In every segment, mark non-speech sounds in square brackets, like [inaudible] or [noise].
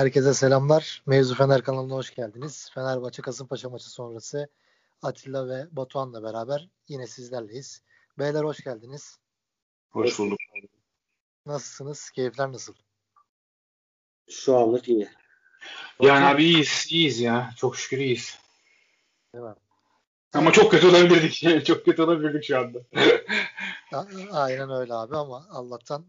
Herkese selamlar. Mevzu Fener kanalına hoş geldiniz. Fenerbahçe Kasımpaşa maçı sonrası Atilla ve Batuhan'la beraber yine sizlerleyiz. Beyler hoş geldiniz. Hoş bulduk. Nasılsınız? Keyifler nasıl? Şu anlık iyi. Yani abi iyiyiz, iyiyiz ya. Çok şükür iyiyiz. Değil mi? Ama çok kötü olabilirdik. [laughs] çok kötü olabilirdik şu anda. Aynen öyle abi ama Allah'tan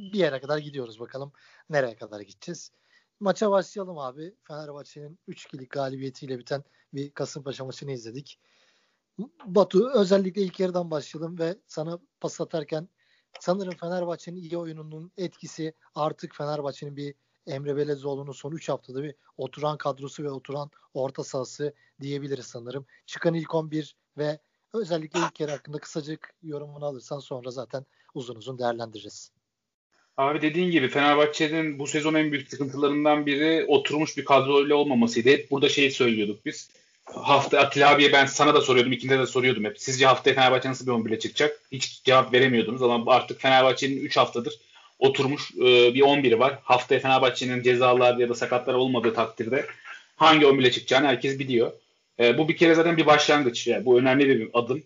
bir yere kadar gidiyoruz bakalım nereye kadar gideceğiz. Maça başlayalım abi. Fenerbahçe'nin 3-2'lik galibiyetiyle biten bir Kasımpaşa maçını izledik. Batu özellikle ilk yarıdan başlayalım ve sana pas atarken sanırım Fenerbahçe'nin iyi oyununun etkisi artık Fenerbahçe'nin bir Emre Belezoğlu'nun son 3 haftada bir oturan kadrosu ve oturan orta sahası diyebiliriz sanırım. Çıkan ilk 11 ve özellikle ilk yarı hakkında kısacık yorumunu alırsan sonra zaten uzun uzun değerlendireceğiz. Abi dediğin gibi Fenerbahçe'nin bu sezon en büyük sıkıntılarından biri oturmuş bir kadroyla olmamasıydı. Hep burada şeyi söylüyorduk biz. Hafta Atilla abiye ben sana da soruyordum, ikinde de soruyordum hep. Sizce haftaya Fenerbahçe nasıl bir 11'le çıkacak? Hiç cevap veremiyordunuz ama artık Fenerbahçe'nin 3 haftadır oturmuş e, bir 11'i var. Haftaya Fenerbahçe'nin cezalar ya da sakatlar olmadığı takdirde hangi 11'le çıkacağını herkes biliyor. E, bu bir kere zaten bir başlangıç. Yani bu önemli bir adım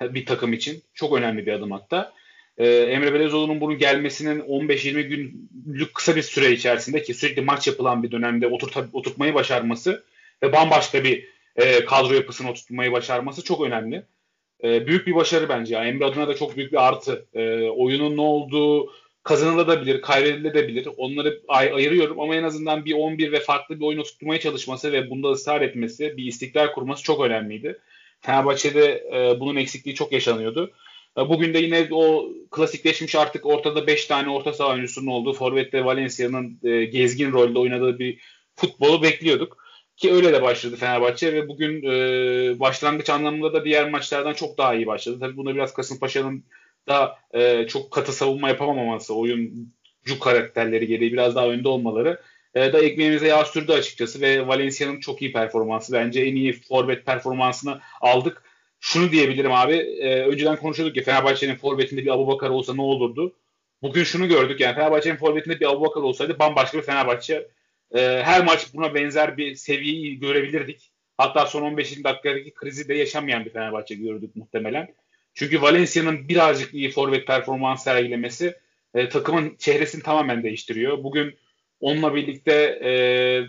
bir takım için. Çok önemli bir adım hatta e, Emre Belezoğlu'nun bunun gelmesinin 15-20 günlük kısa bir süre içerisinde ki sürekli maç yapılan bir dönemde oturt oturtmayı başarması ve bambaşka bir e, kadro yapısını oturtmayı başarması çok önemli. E, büyük bir başarı bence. Yani Emre adına da çok büyük bir artı. E, oyunun ne olduğu kazanılabilir, kaybedilebilir. Onları ay- ayırıyorum ama en azından bir 11 ve farklı bir oyun oturtmaya çalışması ve bunda ısrar etmesi, bir istikrar kurması çok önemliydi. Fenerbahçe'de e, bunun eksikliği çok yaşanıyordu. E, bugün de yine o klasikleşmiş artık ortada 5 tane orta saha oyuncusunun olduğu Forvet'te Valencia'nın e, gezgin rolde oynadığı bir futbolu bekliyorduk. Ki öyle de başladı Fenerbahçe ve bugün e, başlangıç anlamında da diğer maçlardan çok daha iyi başladı. Tabii bunda biraz Kasımpaşa'nın da e, çok katı savunma yapamaması, oyuncu karakterleri gereği biraz daha önde olmaları e, da ekmeğimize yağ sürdü açıkçası ve Valencia'nın çok iyi performansı. Bence en iyi forvet performansını aldık şunu diyebilirim abi. E, önceden konuşuyorduk ki Fenerbahçe'nin forvetinde bir Abubakar olsa ne olurdu? Bugün şunu gördük yani Fenerbahçe'nin forvetinde bir Abubakar olsaydı bambaşka bir Fenerbahçe. E, her maç buna benzer bir seviyeyi görebilirdik. Hatta son 15. dakikadaki krizi de yaşamayan bir Fenerbahçe gördük muhtemelen. Çünkü Valencia'nın birazcık iyi forvet performans sergilemesi e, takımın çehresini tamamen değiştiriyor. Bugün onunla birlikte e,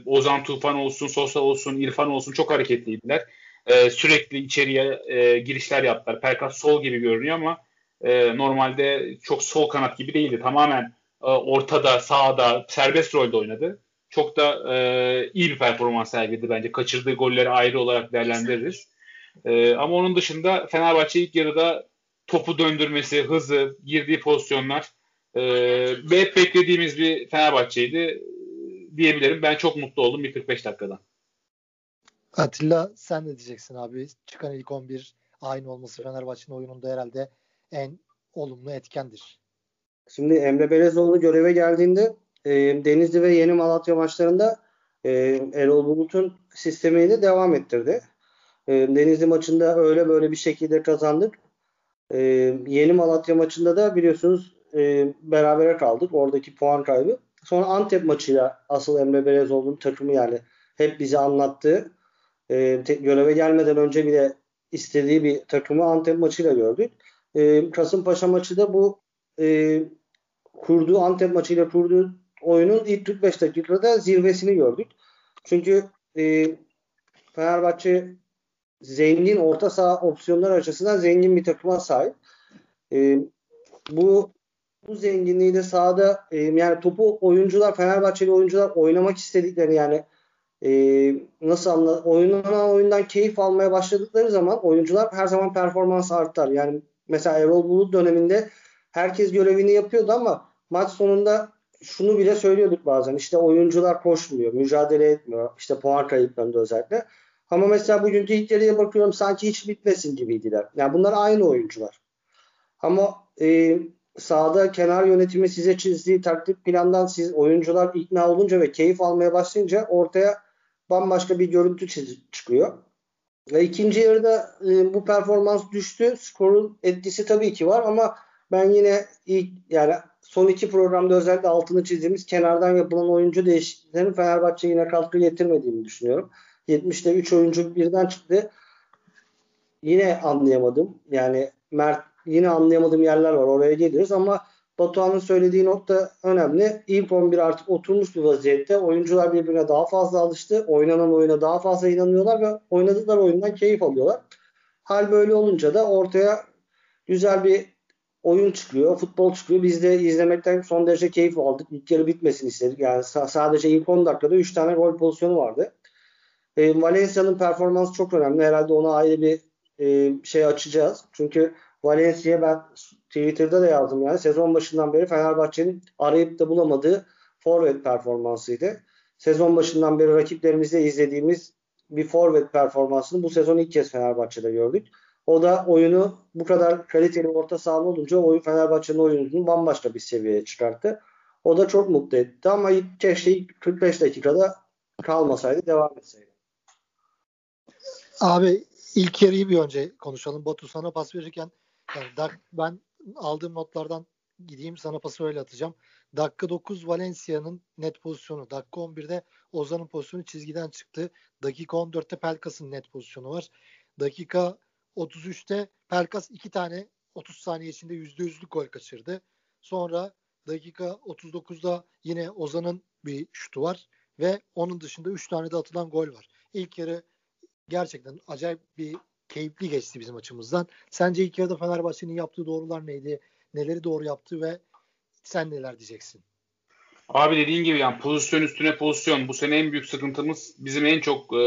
Ozan Tufan olsun, Sosa olsun, İrfan olsun çok hareketliydiler e, sürekli içeriye e, girişler yaptılar. Pelkas sol gibi görünüyor ama e, normalde çok sol kanat gibi değildi. Tamamen e, ortada, sağda, serbest rolde oynadı. Çok da e, iyi bir performans sergiledi bence. Kaçırdığı golleri ayrı olarak değerlendiririz. E, ama onun dışında Fenerbahçe ilk yarıda topu döndürmesi, hızı, girdiği pozisyonlar e, ve beklediğimiz bir Fenerbahçe'ydi diyebilirim. Ben çok mutlu oldum bir 45 dakikadan. Atilla sen ne diyeceksin abi? Çıkan ilk 11 aynı olması Fenerbahçe'nin oyununda herhalde en olumlu etkendir. Şimdi Emre Belezoğlu göreve geldiğinde e, Denizli ve Yeni Malatya maçlarında e, Erol Bulut'un sistemiyle devam ettirdi. E, Denizli maçında öyle böyle bir şekilde kazandık. E, Yeni Malatya maçında da biliyorsunuz e, berabere kaldık. Oradaki puan kaybı. Sonra Antep maçıyla asıl Emre Belezoğlu'nun takımı yani hep bize anlattığı e, göreve gelmeden önce bile istediği bir takımı Antep maçıyla gördük. E, Kasımpaşa maçı da bu e, kurduğu Antep maçıyla kurduğu oyunun ilk 45 dakikada zirvesini gördük. Çünkü e, Fenerbahçe zengin orta saha opsiyonlar açısından zengin bir takıma sahip. E, bu bu zenginliği de sahada e, yani topu oyuncular Fenerbahçeli oyuncular oynamak istedikleri yani e, nasıl anla oynanan oyundan keyif almaya başladıkları zaman oyuncular her zaman performans artar. Yani mesela Erol Bulut döneminde herkes görevini yapıyordu ama maç sonunda şunu bile söylüyorduk bazen. İşte oyuncular koşmuyor, mücadele etmiyor. İşte puan kayıplarında özellikle. Ama mesela bugünkü ilk yarıya bakıyorum sanki hiç bitmesin gibiydiler. Yani bunlar aynı oyuncular. Ama e, sahada kenar yönetimi size çizdiği taktik plandan siz oyuncular ikna olunca ve keyif almaya başlayınca ortaya bambaşka bir görüntü çıkıyor. Ve ikinci yarıda e, bu performans düştü. Skorun etkisi tabii ki var ama ben yine ilk yani son iki programda özellikle altını çizdiğimiz kenardan yapılan oyuncu değişikliklerinin Fenerbahçe yine katkı getirmediğini düşünüyorum. 70'te 3 oyuncu birden çıktı. Yine anlayamadım. Yani Mert yine anlayamadığım yerler var. Oraya geliriz ama Batuhan'ın söylediği nokta önemli. İlk 11 artık oturmuş bir vaziyette. Oyuncular birbirine daha fazla alıştı. Oynanan oyuna daha fazla inanıyorlar ve oynadıkları oyundan keyif alıyorlar. Hal böyle olunca da ortaya güzel bir oyun çıkıyor, futbol çıkıyor. Biz de izlemekten son derece keyif aldık. İlk yarı bitmesini istedik. Yani sadece ilk 10 dakikada 3 tane gol pozisyonu vardı. E, Valencia'nın performansı çok önemli. Herhalde ona ayrı bir e, şey açacağız. Çünkü Valencia ben Twitter'da da yazdım yani sezon başından beri Fenerbahçe'nin arayıp da bulamadığı forvet performansıydı. Sezon başından beri rakiplerimizde izlediğimiz bir forvet performansını bu sezon ilk kez Fenerbahçe'de gördük. O da oyunu bu kadar kaliteli orta sahalı olunca oyun Fenerbahçe'nin oyununu bambaşka bir seviyeye çıkarttı. O da çok mutlu etti ama keşke 45 dakikada kalmasaydı devam etseydi. Abi ilk yarıyı bir önce konuşalım. Batu sana pas verirken yani ben aldığım notlardan gideyim sana pası öyle atacağım. Dakika 9 Valencia'nın net pozisyonu. Dakika 11'de Ozan'ın pozisyonu çizgiden çıktı. Dakika 14'te Pelkas'ın net pozisyonu var. Dakika 33'te Pelkas iki tane 30 saniye içinde %100'lük gol kaçırdı. Sonra dakika 39'da yine Ozan'ın bir şutu var ve onun dışında 3 tane de atılan gol var. İlk yarı gerçekten acayip bir keyifli geçti bizim açımızdan. Sence ilk yarıda Fenerbahçe'nin yaptığı doğrular neydi? Neleri doğru yaptı ve sen neler diyeceksin? Abi dediğin gibi yani pozisyon üstüne pozisyon. Bu sene en büyük sıkıntımız bizim en çok e,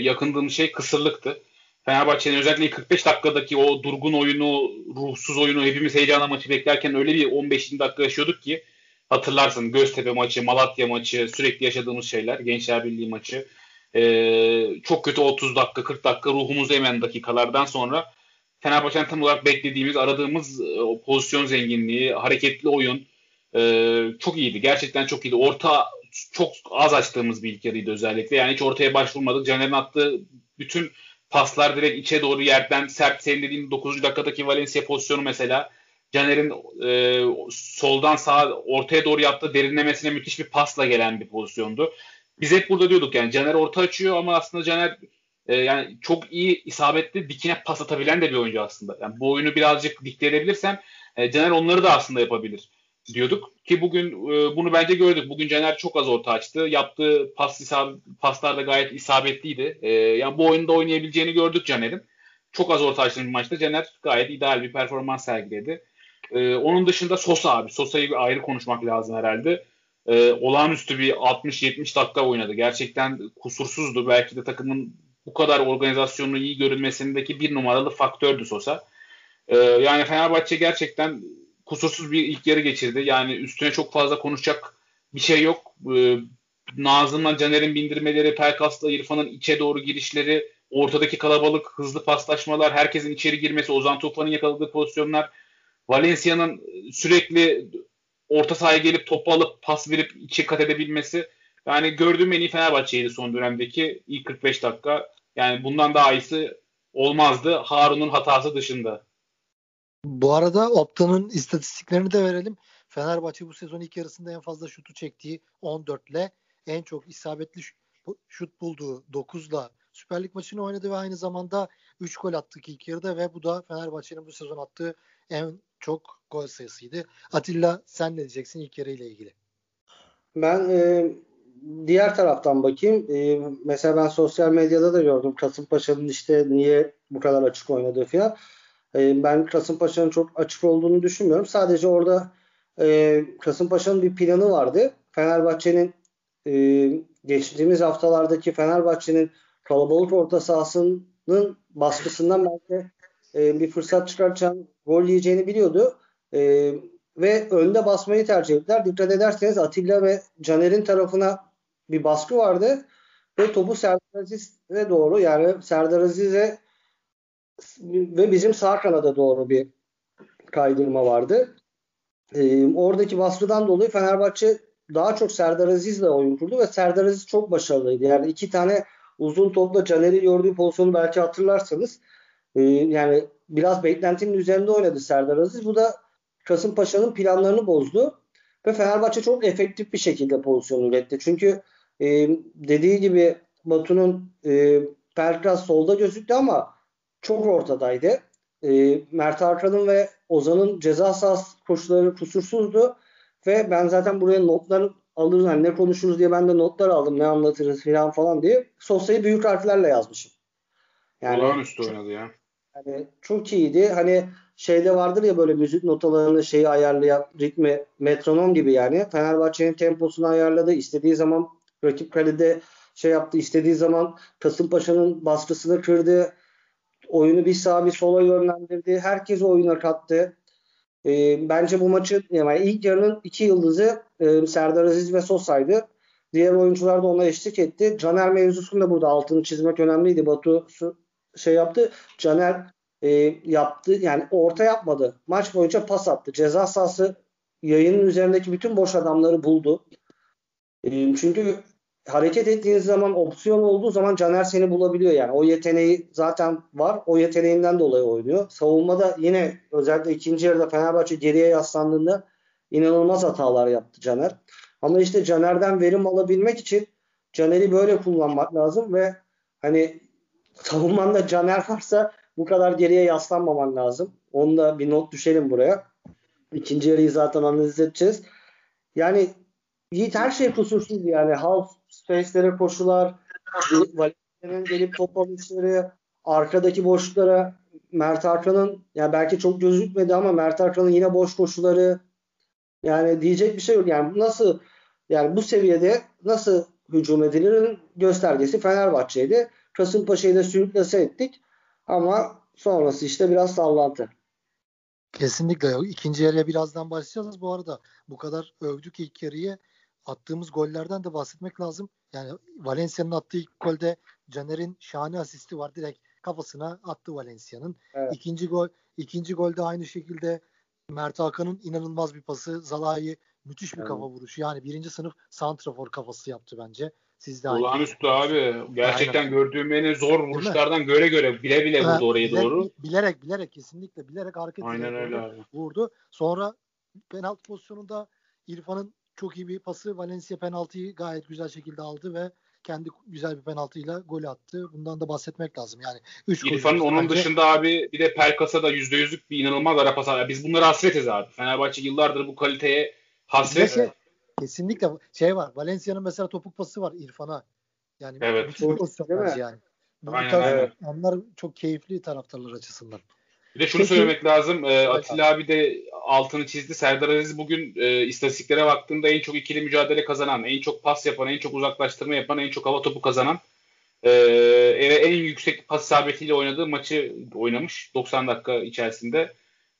yakındığımız şey kısırlıktı. Fenerbahçe'nin özellikle 45 dakikadaki o durgun oyunu, ruhsuz oyunu hepimiz heyecanla maçı beklerken öyle bir 15 dakika yaşıyorduk ki hatırlarsın Göztepe maçı, Malatya maçı, sürekli yaşadığımız şeyler, Gençler Birliği maçı. Ee, çok kötü 30 dakika, 40 dakika ruhumuzu emen dakikalardan sonra Fenerbahçe'nin tam olarak beklediğimiz, aradığımız e, o pozisyon zenginliği, hareketli oyun e, çok iyiydi. Gerçekten çok iyiydi. Orta çok az açtığımız bir ilk yarıydı özellikle. Yani hiç ortaya başvurmadık. Caner'in attığı bütün paslar direkt içe doğru yerden sert senin dediğin 9. dakikadaki Valencia pozisyonu mesela Caner'in e, soldan sağa ortaya doğru yaptığı derinlemesine müthiş bir pasla gelen bir pozisyondu. Biz hep burada diyorduk yani Caner orta açıyor ama aslında Caner e, yani çok iyi isabetli dikine pas atabilen de bir oyuncu aslında. Yani bu oyunu birazcık dikte edebilirsem e, Caner onları da aslında yapabilir diyorduk. Ki bugün e, bunu bence gördük. Bugün Caner çok az orta açtı. Yaptığı pas isab paslar da gayet isabetliydi. E, yani bu oyunda oynayabileceğini gördük Caner'in. Çok az orta açtığı bir maçta Caner gayet ideal bir performans sergiledi. E, onun dışında Sosa abi. Sosa'yı bir ayrı konuşmak lazım herhalde. E, olağanüstü bir 60-70 dakika oynadı. Gerçekten kusursuzdu. Belki de takımın bu kadar organizasyonunu iyi görünmesindeki bir numaralı faktördü Sosa. E, yani Fenerbahçe gerçekten kusursuz bir ilk yarı geçirdi. Yani üstüne çok fazla konuşacak bir şey yok. Ee, Nazım'la Caner'in bindirmeleri, Pelkas'la İrfan'ın içe doğru girişleri, ortadaki kalabalık, hızlı paslaşmalar, herkesin içeri girmesi, Ozan Tufan'ın yakaladığı pozisyonlar, Valencia'nın sürekli orta sahaya gelip topu alıp pas verip içi kat edebilmesi. Yani gördüğüm en iyi Fenerbahçe'ydi son dönemdeki ilk 45 dakika. Yani bundan daha iyisi olmazdı Harun'un hatası dışında. Bu arada Opta'nın istatistiklerini de verelim. Fenerbahçe bu sezon ilk yarısında en fazla şutu çektiği 14 ile en çok isabetli şut bulduğu 9 ile Süper Lig maçını oynadı ve aynı zamanda 3 gol attık ilk yarıda ve bu da Fenerbahçe'nin bu sezon attığı en çok gol sayısıydı. Atilla sen ne diyeceksin ilk yarı ile ilgili? Ben e, diğer taraftan bakayım. E, mesela ben sosyal medyada da gördüm Kasımpaşa'nın işte niye bu kadar açık oynadığı falan. E, ben Kasımpaşa'nın çok açık olduğunu düşünmüyorum. Sadece orada e, Kasımpaşa'nın bir planı vardı. Fenerbahçe'nin e, geçtiğimiz haftalardaki Fenerbahçe'nin kalabalık orta sahasının baskısından belki e, bir fırsat çıkartacağını, gol yiyeceğini biliyordu. E, ve önde basmayı tercih ettiler. Dikkat ederseniz Atilla ve Caner'in tarafına bir baskı vardı ve topu Serdar Aziz'e doğru yani Serdar Aziz'e ve bizim sağ kanada doğru bir kaydırma vardı. Ee, oradaki baskıdan dolayı Fenerbahçe daha çok Serdar Aziz'le oyun kurdu ve Serdar Aziz çok başarılıydı. Yani iki tane uzun topla Caner'i gördüğü pozisyonu belki hatırlarsanız e, yani biraz beklentinin üzerinde oynadı Serdar Aziz. Bu da Kasımpaşa'nın planlarını bozdu. Ve Fenerbahçe çok efektif bir şekilde pozisyon üretti. Çünkü e, dediği gibi Batu'nun e, Pelkas solda gözüktü ama çok ortadaydı. E, Mert Hakan'ın ve Ozan'ın ceza sahası koşuları kusursuzdu. Ve ben zaten buraya notlar alırız hani ne konuşuruz diye ben de notlar aldım ne anlatırız falan falan diye. Sosyayı büyük harflerle yazmışım. Yani, Olağanüstü oynadı ya. Yani çok iyiydi. Hani şeyde vardır ya böyle müzik notalarını şeyi ayarlayan ritmi metronom gibi yani. Fenerbahçe'nin temposunu ayarladı. İstediği zaman rakip kalede şey yaptı. istediği zaman Kasımpaşa'nın baskısını kırdı. Oyunu bir sağa bir sola yönlendirdi. Herkes oyuna kattı. E, bence bu maçı yani ilk yarının iki yıldızı e, Serdar Aziz ve Sosa'ydı. Diğer oyuncular da ona eşlik etti. Caner mevzusunda burada altını çizmek önemliydi. Batu şey yaptı. Caner e, yaptı yani orta yapmadı. Maç boyunca pas attı. Ceza sahası yayının üzerindeki bütün boş adamları buldu. E, çünkü hareket ettiğiniz zaman opsiyon olduğu zaman Caner seni bulabiliyor yani. O yeteneği zaten var. O yeteneğinden dolayı oynuyor. Savunmada yine özellikle ikinci yarıda Fenerbahçe geriye yaslandığında inanılmaz hatalar yaptı Caner. Ama işte Caner'den verim alabilmek için Caner'i böyle kullanmak lazım ve hani savunmanda Caner varsa bu kadar geriye yaslanmaman lazım. Onu da bir not düşelim buraya. İkinci yarıyı zaten analiz edeceğiz. Yani Yiğit her şey kusursuz yani. Half space'lere koşular, Valencia'nın gelip top alışları, arkadaki boşluklara Mert Hakan'ın yani belki çok gözükmedi ama Mert Hakan'ın yine boş koşuları yani diyecek bir şey yok. Yani nasıl yani bu seviyede nasıl hücum edilirin göstergesi Fenerbahçe'ydi. Kasımpaşa'yı da sürüklese ettik ama sonrası işte biraz sallantı. Kesinlikle. İkinci yarıya birazdan başlayacağız. Bu arada bu kadar övdük ilk yarıyı attığımız gollerden de bahsetmek lazım. Yani Valencia'nın attığı ilk golde Caner'in şahane asisti var. Direkt kafasına attı Valencia'nın. Evet. İkinci gol ikinci golde aynı şekilde Mert Hakan'ın inanılmaz bir pası. Zalai müthiş bir evet. kafa vuruşu. Yani birinci sınıf santrafor kafası yaptı bence. Siz de Olağanüstü abi. Gerçekten Aynen. gördüğüm en zor vuruşlardan göre göre bile bile vurdu oraya bilerek, doğru. Bilerek bilerek kesinlikle bilerek hareket Aynen öyle abi. vurdu. Sonra penaltı pozisyonunda İrfan'ın çok iyi bir pası. Valencia penaltıyı gayet güzel şekilde aldı ve kendi güzel bir penaltıyla gol attı. Bundan da bahsetmek lazım. Yani 3 İrfan'ın onun bence... dışında abi bir de Pelkas'a da %100'lük bir inanılmaz ara pas. Biz bunları hasretiz abi. Fenerbahçe yıllardır bu kaliteye hasret. Şey, kesinlikle şey var. Valencia'nın mesela topuk pası var İrfan'a. Yani evet. bütün pozisyonlar yani. Aynen, tarz, aynen. Onlar çok keyifli taraftarlar açısından. Bir de şunu Peki, söylemek lazım. E, Atilla abi de altını çizdi. Serdar Aziz bugün e, istatistiklere baktığında en çok ikili mücadele kazanan, en çok pas yapan, en çok uzaklaştırma yapan, en çok hava topu kazanan e, en yüksek pas isabetiyle oynadığı maçı oynamış 90 dakika içerisinde.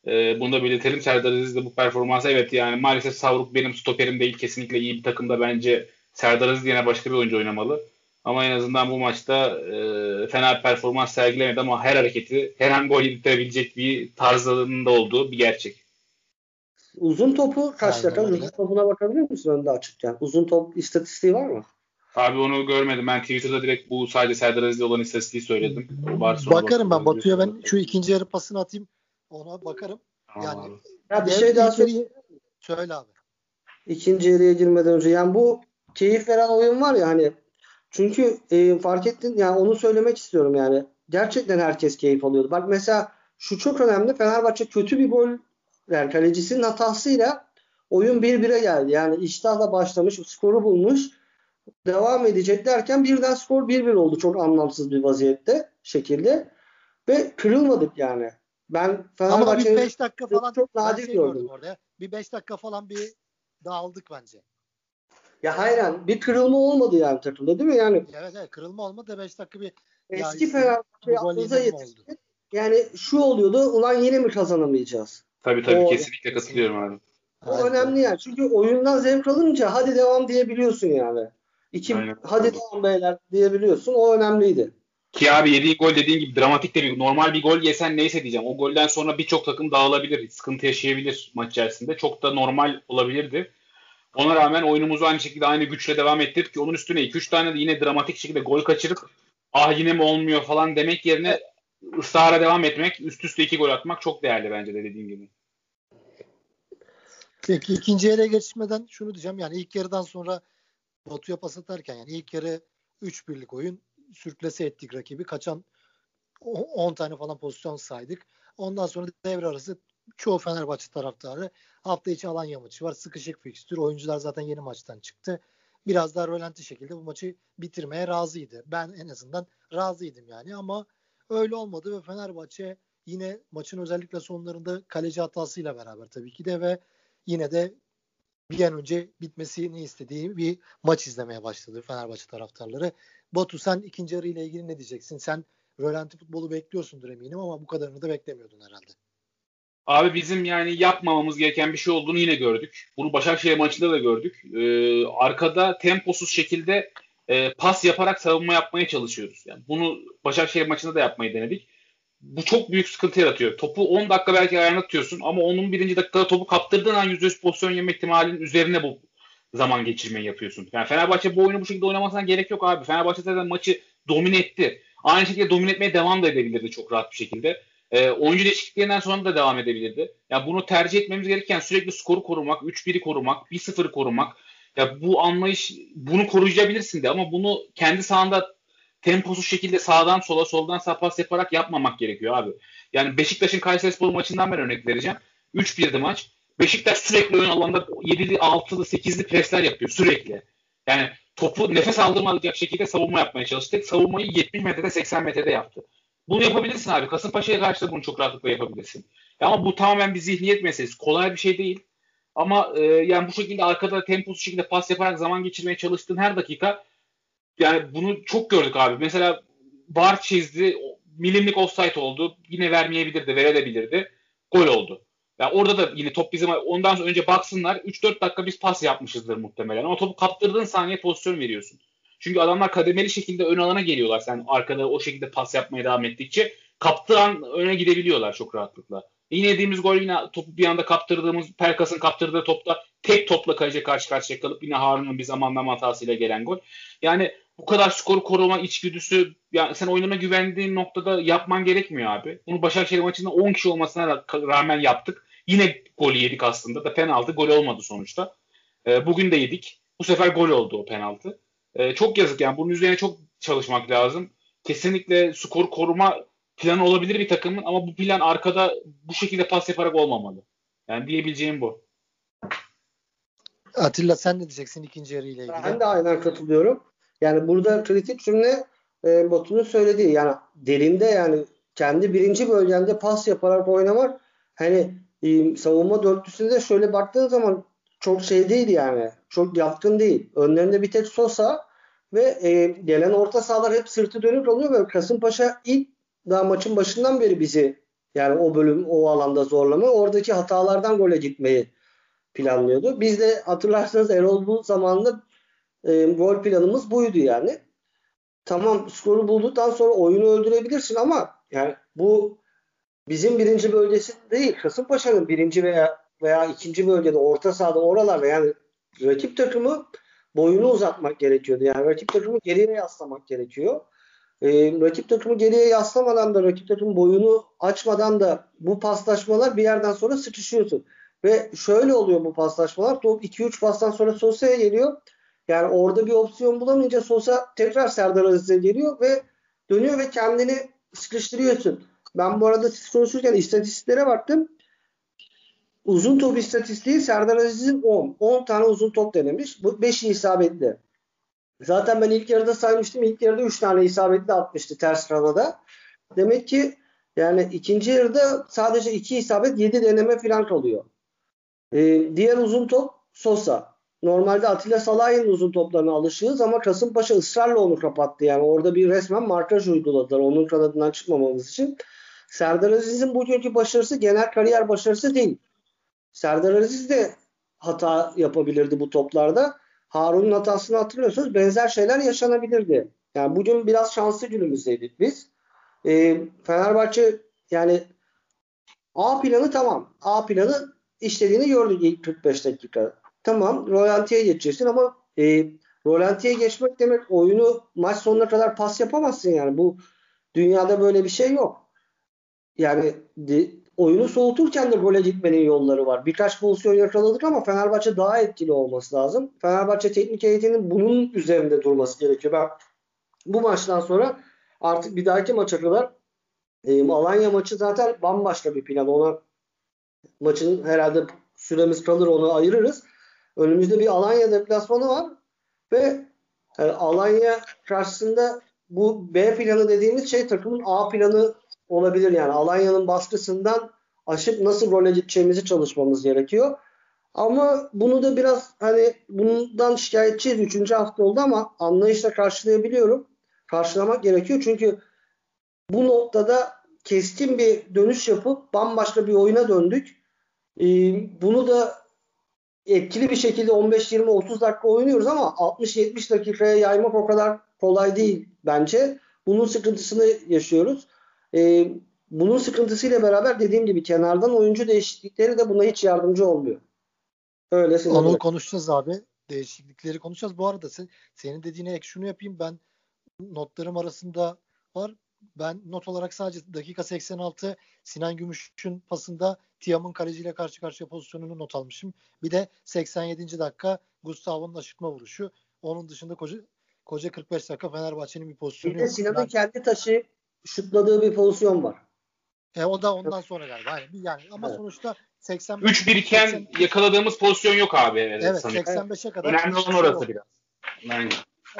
E, bunu da belirtelim. Serdar Aziz de bu performansı evet yani maalesef Savruk benim stoperim değil. Kesinlikle iyi bir takımda bence Serdar Aziz yine başka bir oyuncu oynamalı. Ama en azından bu maçta e, fena performans sergilemedi ama her hareketi her an gol bitirebilecek bir tarzında olduğu bir gerçek. Uzun topu kaç dakika? Uzun topuna bakabilir misin önde açıkken? Uzun top istatistiği var mı? Abi onu görmedim. Ben Twitter'da direkt bu sadece Serdar Aziz'de olan istatistiği söyledim. Varsa bakarım ben. Batu'ya ben şu ikinci yarı pasını atayım. Ona bakarım. Yani ya bir şey daha söyle. Söyle abi. İkinci yarıya girmeden önce yani bu keyif veren oyun var ya hani çünkü e, fark ettin yani onu söylemek istiyorum yani. Gerçekten herkes keyif alıyordu. Bak mesela şu çok önemli. Fenerbahçe kötü bir gol yani kalecisinin hatasıyla oyun 1-1'e geldi. Yani iştahla başlamış, skoru bulmuş. Devam edecek derken birden skor 1-1 oldu. Çok anlamsız bir vaziyette şekilde. Ve kırılmadık yani. Ben Fenerbahçe'yi Ama bir 5 dakika falan çok nadir şey gördüm. Orada. Bir 5 dakika falan bir dağıldık bence. Ya hayran bir kırılma olmadı yani takımda değil mi? Yani Evet evet kırılma olmadı 5 dakika bir eski Fenerbahçe aklınıza yetişti. Yani şu oluyordu ulan yine mi kazanamayacağız? Tabii tabii o, kesinlikle katılıyorum abi. O Aynen. önemli yani. Çünkü oyundan zevk alınca hadi devam diyebiliyorsun yani. İki, Aynen. hadi devam beyler diyebiliyorsun. O önemliydi. Ki abi yediğin gol dediğin gibi dramatik de bir normal bir gol yesen neyse diyeceğim. O golden sonra birçok takım dağılabilir. Sıkıntı yaşayabilir maç içerisinde. Çok da normal olabilirdi. Ona rağmen oyunumuzu aynı şekilde aynı güçle devam ettirdik ki onun üstüne 2-3 tane de yine dramatik şekilde gol kaçırıp ah yine mi olmuyor falan demek yerine ısrara devam etmek, üst üste iki gol atmak çok değerli bence de dediğim gibi. Peki ikinci yere geçmeden şunu diyeceğim. Yani ilk yarıdan sonra Batu'ya pas atarken yani ilk yarı 3 birlik oyun sürklese ettik rakibi. Kaçan 10 tane falan pozisyon saydık. Ondan sonra devre arası çoğu Fenerbahçe taraftarı hafta içi Alanya maçı var. Sıkışık fikstür. Oyuncular zaten yeni maçtan çıktı. Biraz daha rölanti şekilde bu maçı bitirmeye razıydı. Ben en azından razıydım yani ama öyle olmadı ve Fenerbahçe yine maçın özellikle sonlarında kaleci hatasıyla beraber tabii ki de ve yine de bir an önce bitmesini istediği bir maç izlemeye başladı Fenerbahçe taraftarları. Batu sen ikinci yarı ile ilgili ne diyeceksin? Sen rölanti futbolu bekliyorsundur eminim ama bu kadarını da beklemiyordun herhalde. Abi bizim yani yapmamamız gereken bir şey olduğunu yine gördük. Bunu Başakşehir maçında da gördük. Ee, arkada temposuz şekilde e, pas yaparak savunma yapmaya çalışıyoruz. Yani bunu Başakşehir maçında da yapmayı denedik. Bu çok büyük sıkıntı yaratıyor. Topu 10 dakika belki ayağına tutuyorsun ama onun birinci dakikada topu kaptırdığın an %100 pozisyon yeme ihtimalinin üzerine bu zaman geçirmeyi yapıyorsun. Yani Fenerbahçe bu oyunu bu şekilde oynamasına gerek yok abi. Fenerbahçe zaten maçı domine etti. Aynı şekilde domine etmeye devam da edebilirdi çok rahat bir şekilde. E, oyuncu değişikliklerinden sonra da devam edebilirdi. Ya bunu tercih etmemiz gereken sürekli skoru korumak, 3-1'i korumak, 1-0'ı korumak. Ya bu anlayış bunu koruyabilirsin de ama bunu kendi sahanda temposuz şekilde sağdan sola soldan sağ pas yaparak yapmamak gerekiyor abi. Yani Beşiktaş'ın Kayserispor maçından ben örnek vereceğim. 3-1'di maç. Beşiktaş sürekli ön alanda 7'li, 6'lı, 8'li presler yapıyor sürekli. Yani topu nefes aldırmayacak şekilde savunma yapmaya çalıştık. Savunmayı 70 metrede 80 metrede yaptı. Bunu yapabilirsin abi. Kasımpaşa'ya karşı da bunu çok rahatlıkla yapabilirsin. Ama bu tamamen bir zihniyet meselesi. Kolay bir şey değil. Ama e, yani bu şekilde arkada temposuz şekilde pas yaparak zaman geçirmeye çalıştığın her dakika yani bunu çok gördük abi. Mesela bar çizdi. Milimlik offside oldu. Yine vermeyebilirdi. Verebilirdi. Gol oldu. Yani orada da yine top bizim ondan sonra önce baksınlar 3-4 dakika biz pas yapmışızdır muhtemelen. Ama topu kaptırdığın saniye pozisyon veriyorsun. Çünkü adamlar kademeli şekilde ön alana geliyorlar. Sen arkada o şekilde pas yapmaya devam ettikçe kaptığı an öne gidebiliyorlar çok rahatlıkla. Yine yediğimiz gol yine topu bir anda kaptırdığımız Perkas'ın kaptırdığı topta tek topla kaleci karşı karşıya kalıp yine Harun'un bir zamanlama hatasıyla gelen gol. Yani bu kadar skoru koruma içgüdüsü yani sen oyununa güvendiğin noktada yapman gerekmiyor abi. Bunu Başakşehir maçında 10 kişi olmasına rağmen yaptık. Yine golü yedik aslında da penaltı gol olmadı sonuçta. E, bugün de yedik. Bu sefer gol oldu o penaltı. E, çok yazık yani bunun üzerine çok çalışmak lazım. Kesinlikle skor koruma planı olabilir bir takımın ama bu plan arkada bu şekilde pas yaparak olmamalı. Yani diyebileceğim bu. Atilla sen ne diyeceksin ikinci yarı ile ilgili? Ben de aynen katılıyorum. Yani burada kritik cümle e, Batu'nun söylediği yani derinde yani kendi birinci bölgende pas yaparak oynamak hani e, savunma dörtlüsünde şöyle baktığın zaman çok şey değil yani. Çok yatkın değil. Önlerinde bir tek Sosa ve e, gelen orta sahalar hep sırtı dönük oluyor ve Kasımpaşa ilk daha maçın başından beri bizi yani o bölüm o alanda zorlama oradaki hatalardan gole gitmeyi planlıyordu. Biz de hatırlarsanız Erol Bulut zamanında e, gol planımız buydu yani. Tamam skoru bulduktan sonra oyunu öldürebilirsin ama yani bu bizim birinci bölgesi değil. Kasımpaşa'nın birinci veya veya ikinci bölgede orta sahada oralarda yani rakip takımı boyunu uzatmak gerekiyordu. Yani rakip takımı geriye yaslamak gerekiyor. Ee, rakip takımı geriye yaslamadan da rakip takımın boyunu açmadan da bu paslaşmalar bir yerden sonra sıkışıyorsun. Ve şöyle oluyor bu paslaşmalar. Top 2-3 pastan sonra Sosa'ya geliyor. Yani orada bir opsiyon bulamayınca Sosa tekrar Serdar Aziz'e geliyor ve dönüyor ve kendini sıkıştırıyorsun. Ben bu arada siz konuşurken istatistiklere baktım. Uzun top istatistiği Serdar Aziz'in 10. 10 tane uzun top denemiş. Bu 5'i isabetli. Zaten ben ilk yarıda saymıştım. İlk yarıda 3 tane isabetli atmıştı ters kanada. Demek ki yani ikinci yarıda sadece 2 isabet 7 deneme falan kalıyor. Ee, diğer uzun top Sosa. Normalde Atilla Salah'ın uzun toplarına alışığız ama Kasımpaşa ısrarla onu kapattı. Yani orada bir resmen markaj uyguladılar onun kanadından çıkmamamız için. Serdar Aziz'in bugünkü başarısı genel kariyer başarısı değil. Serdar Aziz de hata yapabilirdi bu toplarda. Harun'un hatasını hatırlıyorsanız benzer şeyler yaşanabilirdi. Yani bugün biraz şanslı günümüzdeydik biz. E, Fenerbahçe yani A planı tamam. A planı işlediğini gördük ilk 45 dakika. Tamam rolantiye geçeceksin ama e, rolantiye geçmek demek oyunu maç sonuna kadar pas yapamazsın yani. Bu dünyada böyle bir şey yok. Yani de, oyunu soğuturken de gole gitmenin yolları var. Birkaç pozisyon yakaladık ama Fenerbahçe daha etkili olması lazım. Fenerbahçe teknik heyetinin bunun üzerinde durması gerekiyor. Ben bu maçtan sonra artık bir dahaki maça kadar e, Alanya maçı zaten bambaşka bir plan. Ona maçın herhalde süremiz kalır onu ayırırız. Önümüzde bir Alanya deplasmanı var ve e, Alanya karşısında bu B planı dediğimiz şey takımın A planı olabilir yani. Alanya'nın baskısından aşıp nasıl role gideceğimizi çalışmamız gerekiyor. Ama bunu da biraz hani bundan şikayetçiyiz. Üçüncü hafta oldu ama anlayışla karşılayabiliyorum. Karşılamak gerekiyor. Çünkü bu noktada keskin bir dönüş yapıp bambaşka bir oyuna döndük. Ee, bunu da etkili bir şekilde 15-20-30 dakika oynuyoruz ama 60-70 dakikaya yaymak o kadar kolay değil bence. Bunun sıkıntısını yaşıyoruz. Ee, bunun sıkıntısıyla beraber dediğim gibi kenardan oyuncu değişiklikleri de buna hiç yardımcı olmuyor. Öyle Onu de. konuşacağız abi. Değişiklikleri konuşacağız. Bu arada sen, senin dediğine ek şunu yapayım. Ben notlarım arasında var. Ben not olarak sadece dakika 86 Sinan Gümüş'ün pasında Tiam'ın kaleciyle karşı karşıya pozisyonunu not almışım. Bir de 87. dakika Gustavo'nun aşırtma vuruşu. Onun dışında koca, koca 45 dakika Fenerbahçe'nin bir pozisyonu Bir de Sinan'ın kendi taşı şutladığı bir pozisyon var. E, o da ondan sonra galiba. Yani, yani ama evet. sonuçta 85 3 biriken 80, yakaladığımız pozisyon yok abi. Evet, evet 85'e kadar. Önemli olan orası biraz. Aynen.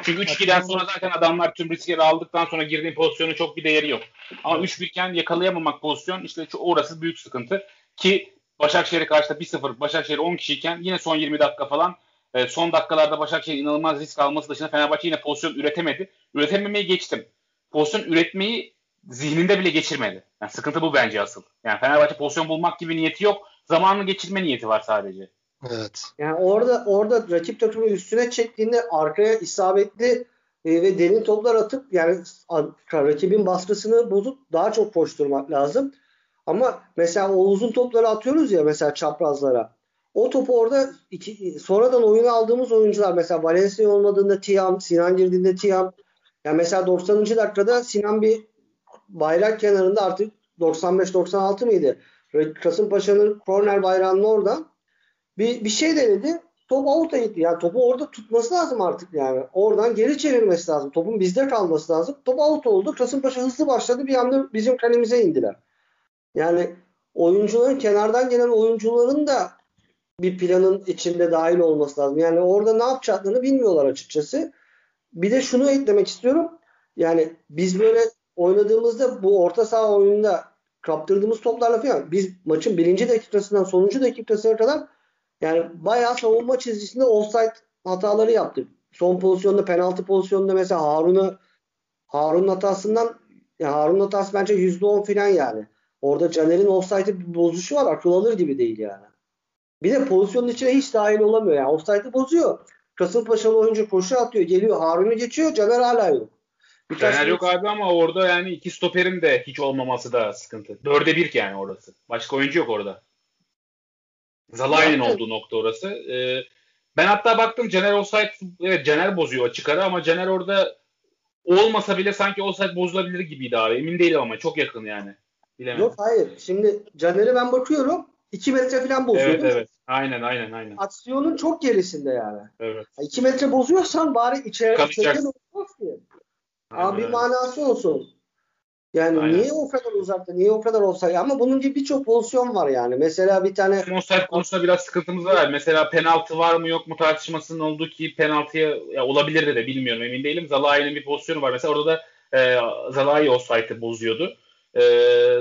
Çünkü 3-2'den sonra zaten adamlar tüm riskleri aldıktan sonra girdiğin pozisyonun çok bir değeri yok. Ama 3 birken yakalayamamak pozisyon işte orası büyük sıkıntı. Ki Başakşehir'e karşı da 1-0 Başakşehir 10 kişiyken yine son 20 dakika falan e, son dakikalarda Başakşehir inanılmaz risk alması dışında Fenerbahçe yine pozisyon üretemedi. Üretememeyi geçtim. Pozisyon üretmeyi zihninde bile geçirmedi. Yani sıkıntı bu bence asıl. Yani Fenerbahçe pozisyon bulmak gibi niyeti yok. Zamanını geçirme niyeti var sadece. Evet. Yani orada orada rakip takımı üstüne çektiğinde arkaya isabetli e, ve derin toplar atıp yani rakibin baskısını bozup daha çok koşturmak lazım. Ama mesela o uzun topları atıyoruz ya mesela çaprazlara. O topu orada iki, sonradan oyuna aldığımız oyuncular mesela Valencia olmadığında Tiam, Sinan girdiğinde Tiam. Yani mesela 90. dakikada Sinan bir bayrak kenarında artık 95-96 mıydı? Kasımpaşa'nın korner bayrağının orada bir, bir şey denedi. Top out'a gitti. Yani topu orada tutması lazım artık yani. Oradan geri çevirmesi lazım. Topun bizde kalması lazım. Top out oldu. Kasımpaşa hızlı başladı. Bir anda bizim kalemize indiler. Yani oyuncuların kenardan gelen oyuncuların da bir planın içinde dahil olması lazım. Yani orada ne yapacaklarını bilmiyorlar açıkçası. Bir de şunu eklemek istiyorum. Yani biz böyle oynadığımızda bu orta saha oyununda kaptırdığımız toplarla falan biz maçın birinci dakikasından sonuncu dakikasına kadar yani bayağı savunma çizgisinde offside hataları yaptık. Son pozisyonda penaltı pozisyonunda mesela Harun'u Harun'un hatasından ya Harun'un hatası bence %10 falan yani. Orada Caner'in offside'ı bir bozuşu var. Akıl alır gibi değil yani. Bir de pozisyonun içine hiç dahil olamıyor. Yani offside'ı bozuyor. Kasımpaşalı oyuncu koşu atıyor. Geliyor. Harun'u geçiyor. Caner hala yok. Birkaç Caner yok abi ama orada yani iki stoperin de hiç olmaması da sıkıntı. Dörde bir yani orası. Başka oyuncu yok orada. Zalai'nin olduğu nokta orası. Ee, ben hatta baktım Caner offside evet Caner bozuyor açık ara ama Caner orada olmasa bile sanki offside bozulabilir gibiydi abi. Emin değilim ama çok yakın yani. Bilemedim. Yok hayır. Şimdi Caner'e ben bakıyorum 2 metre falan bozuyor. Evet evet. Aynen aynen aynen. Aksiyonun çok gerisinde yani. Evet. 2 metre bozuyorsan bari içeri içeriden olmaz ki. Abi bir manası olsun. Yani Aynen. niye o kadar uzakta, niye o kadar olsa ama bunun gibi birçok pozisyon var yani. Mesela bir tane offside konusunda biraz sıkıntımız var. Mesela penaltı var mı yok mu tartışmasının olduğu ki penaltıya ya olabilir de bilmiyorum emin değilim. Zalai'nin bir pozisyonu var. Mesela orada da e, Zalai offside'ı bozuyordu. E,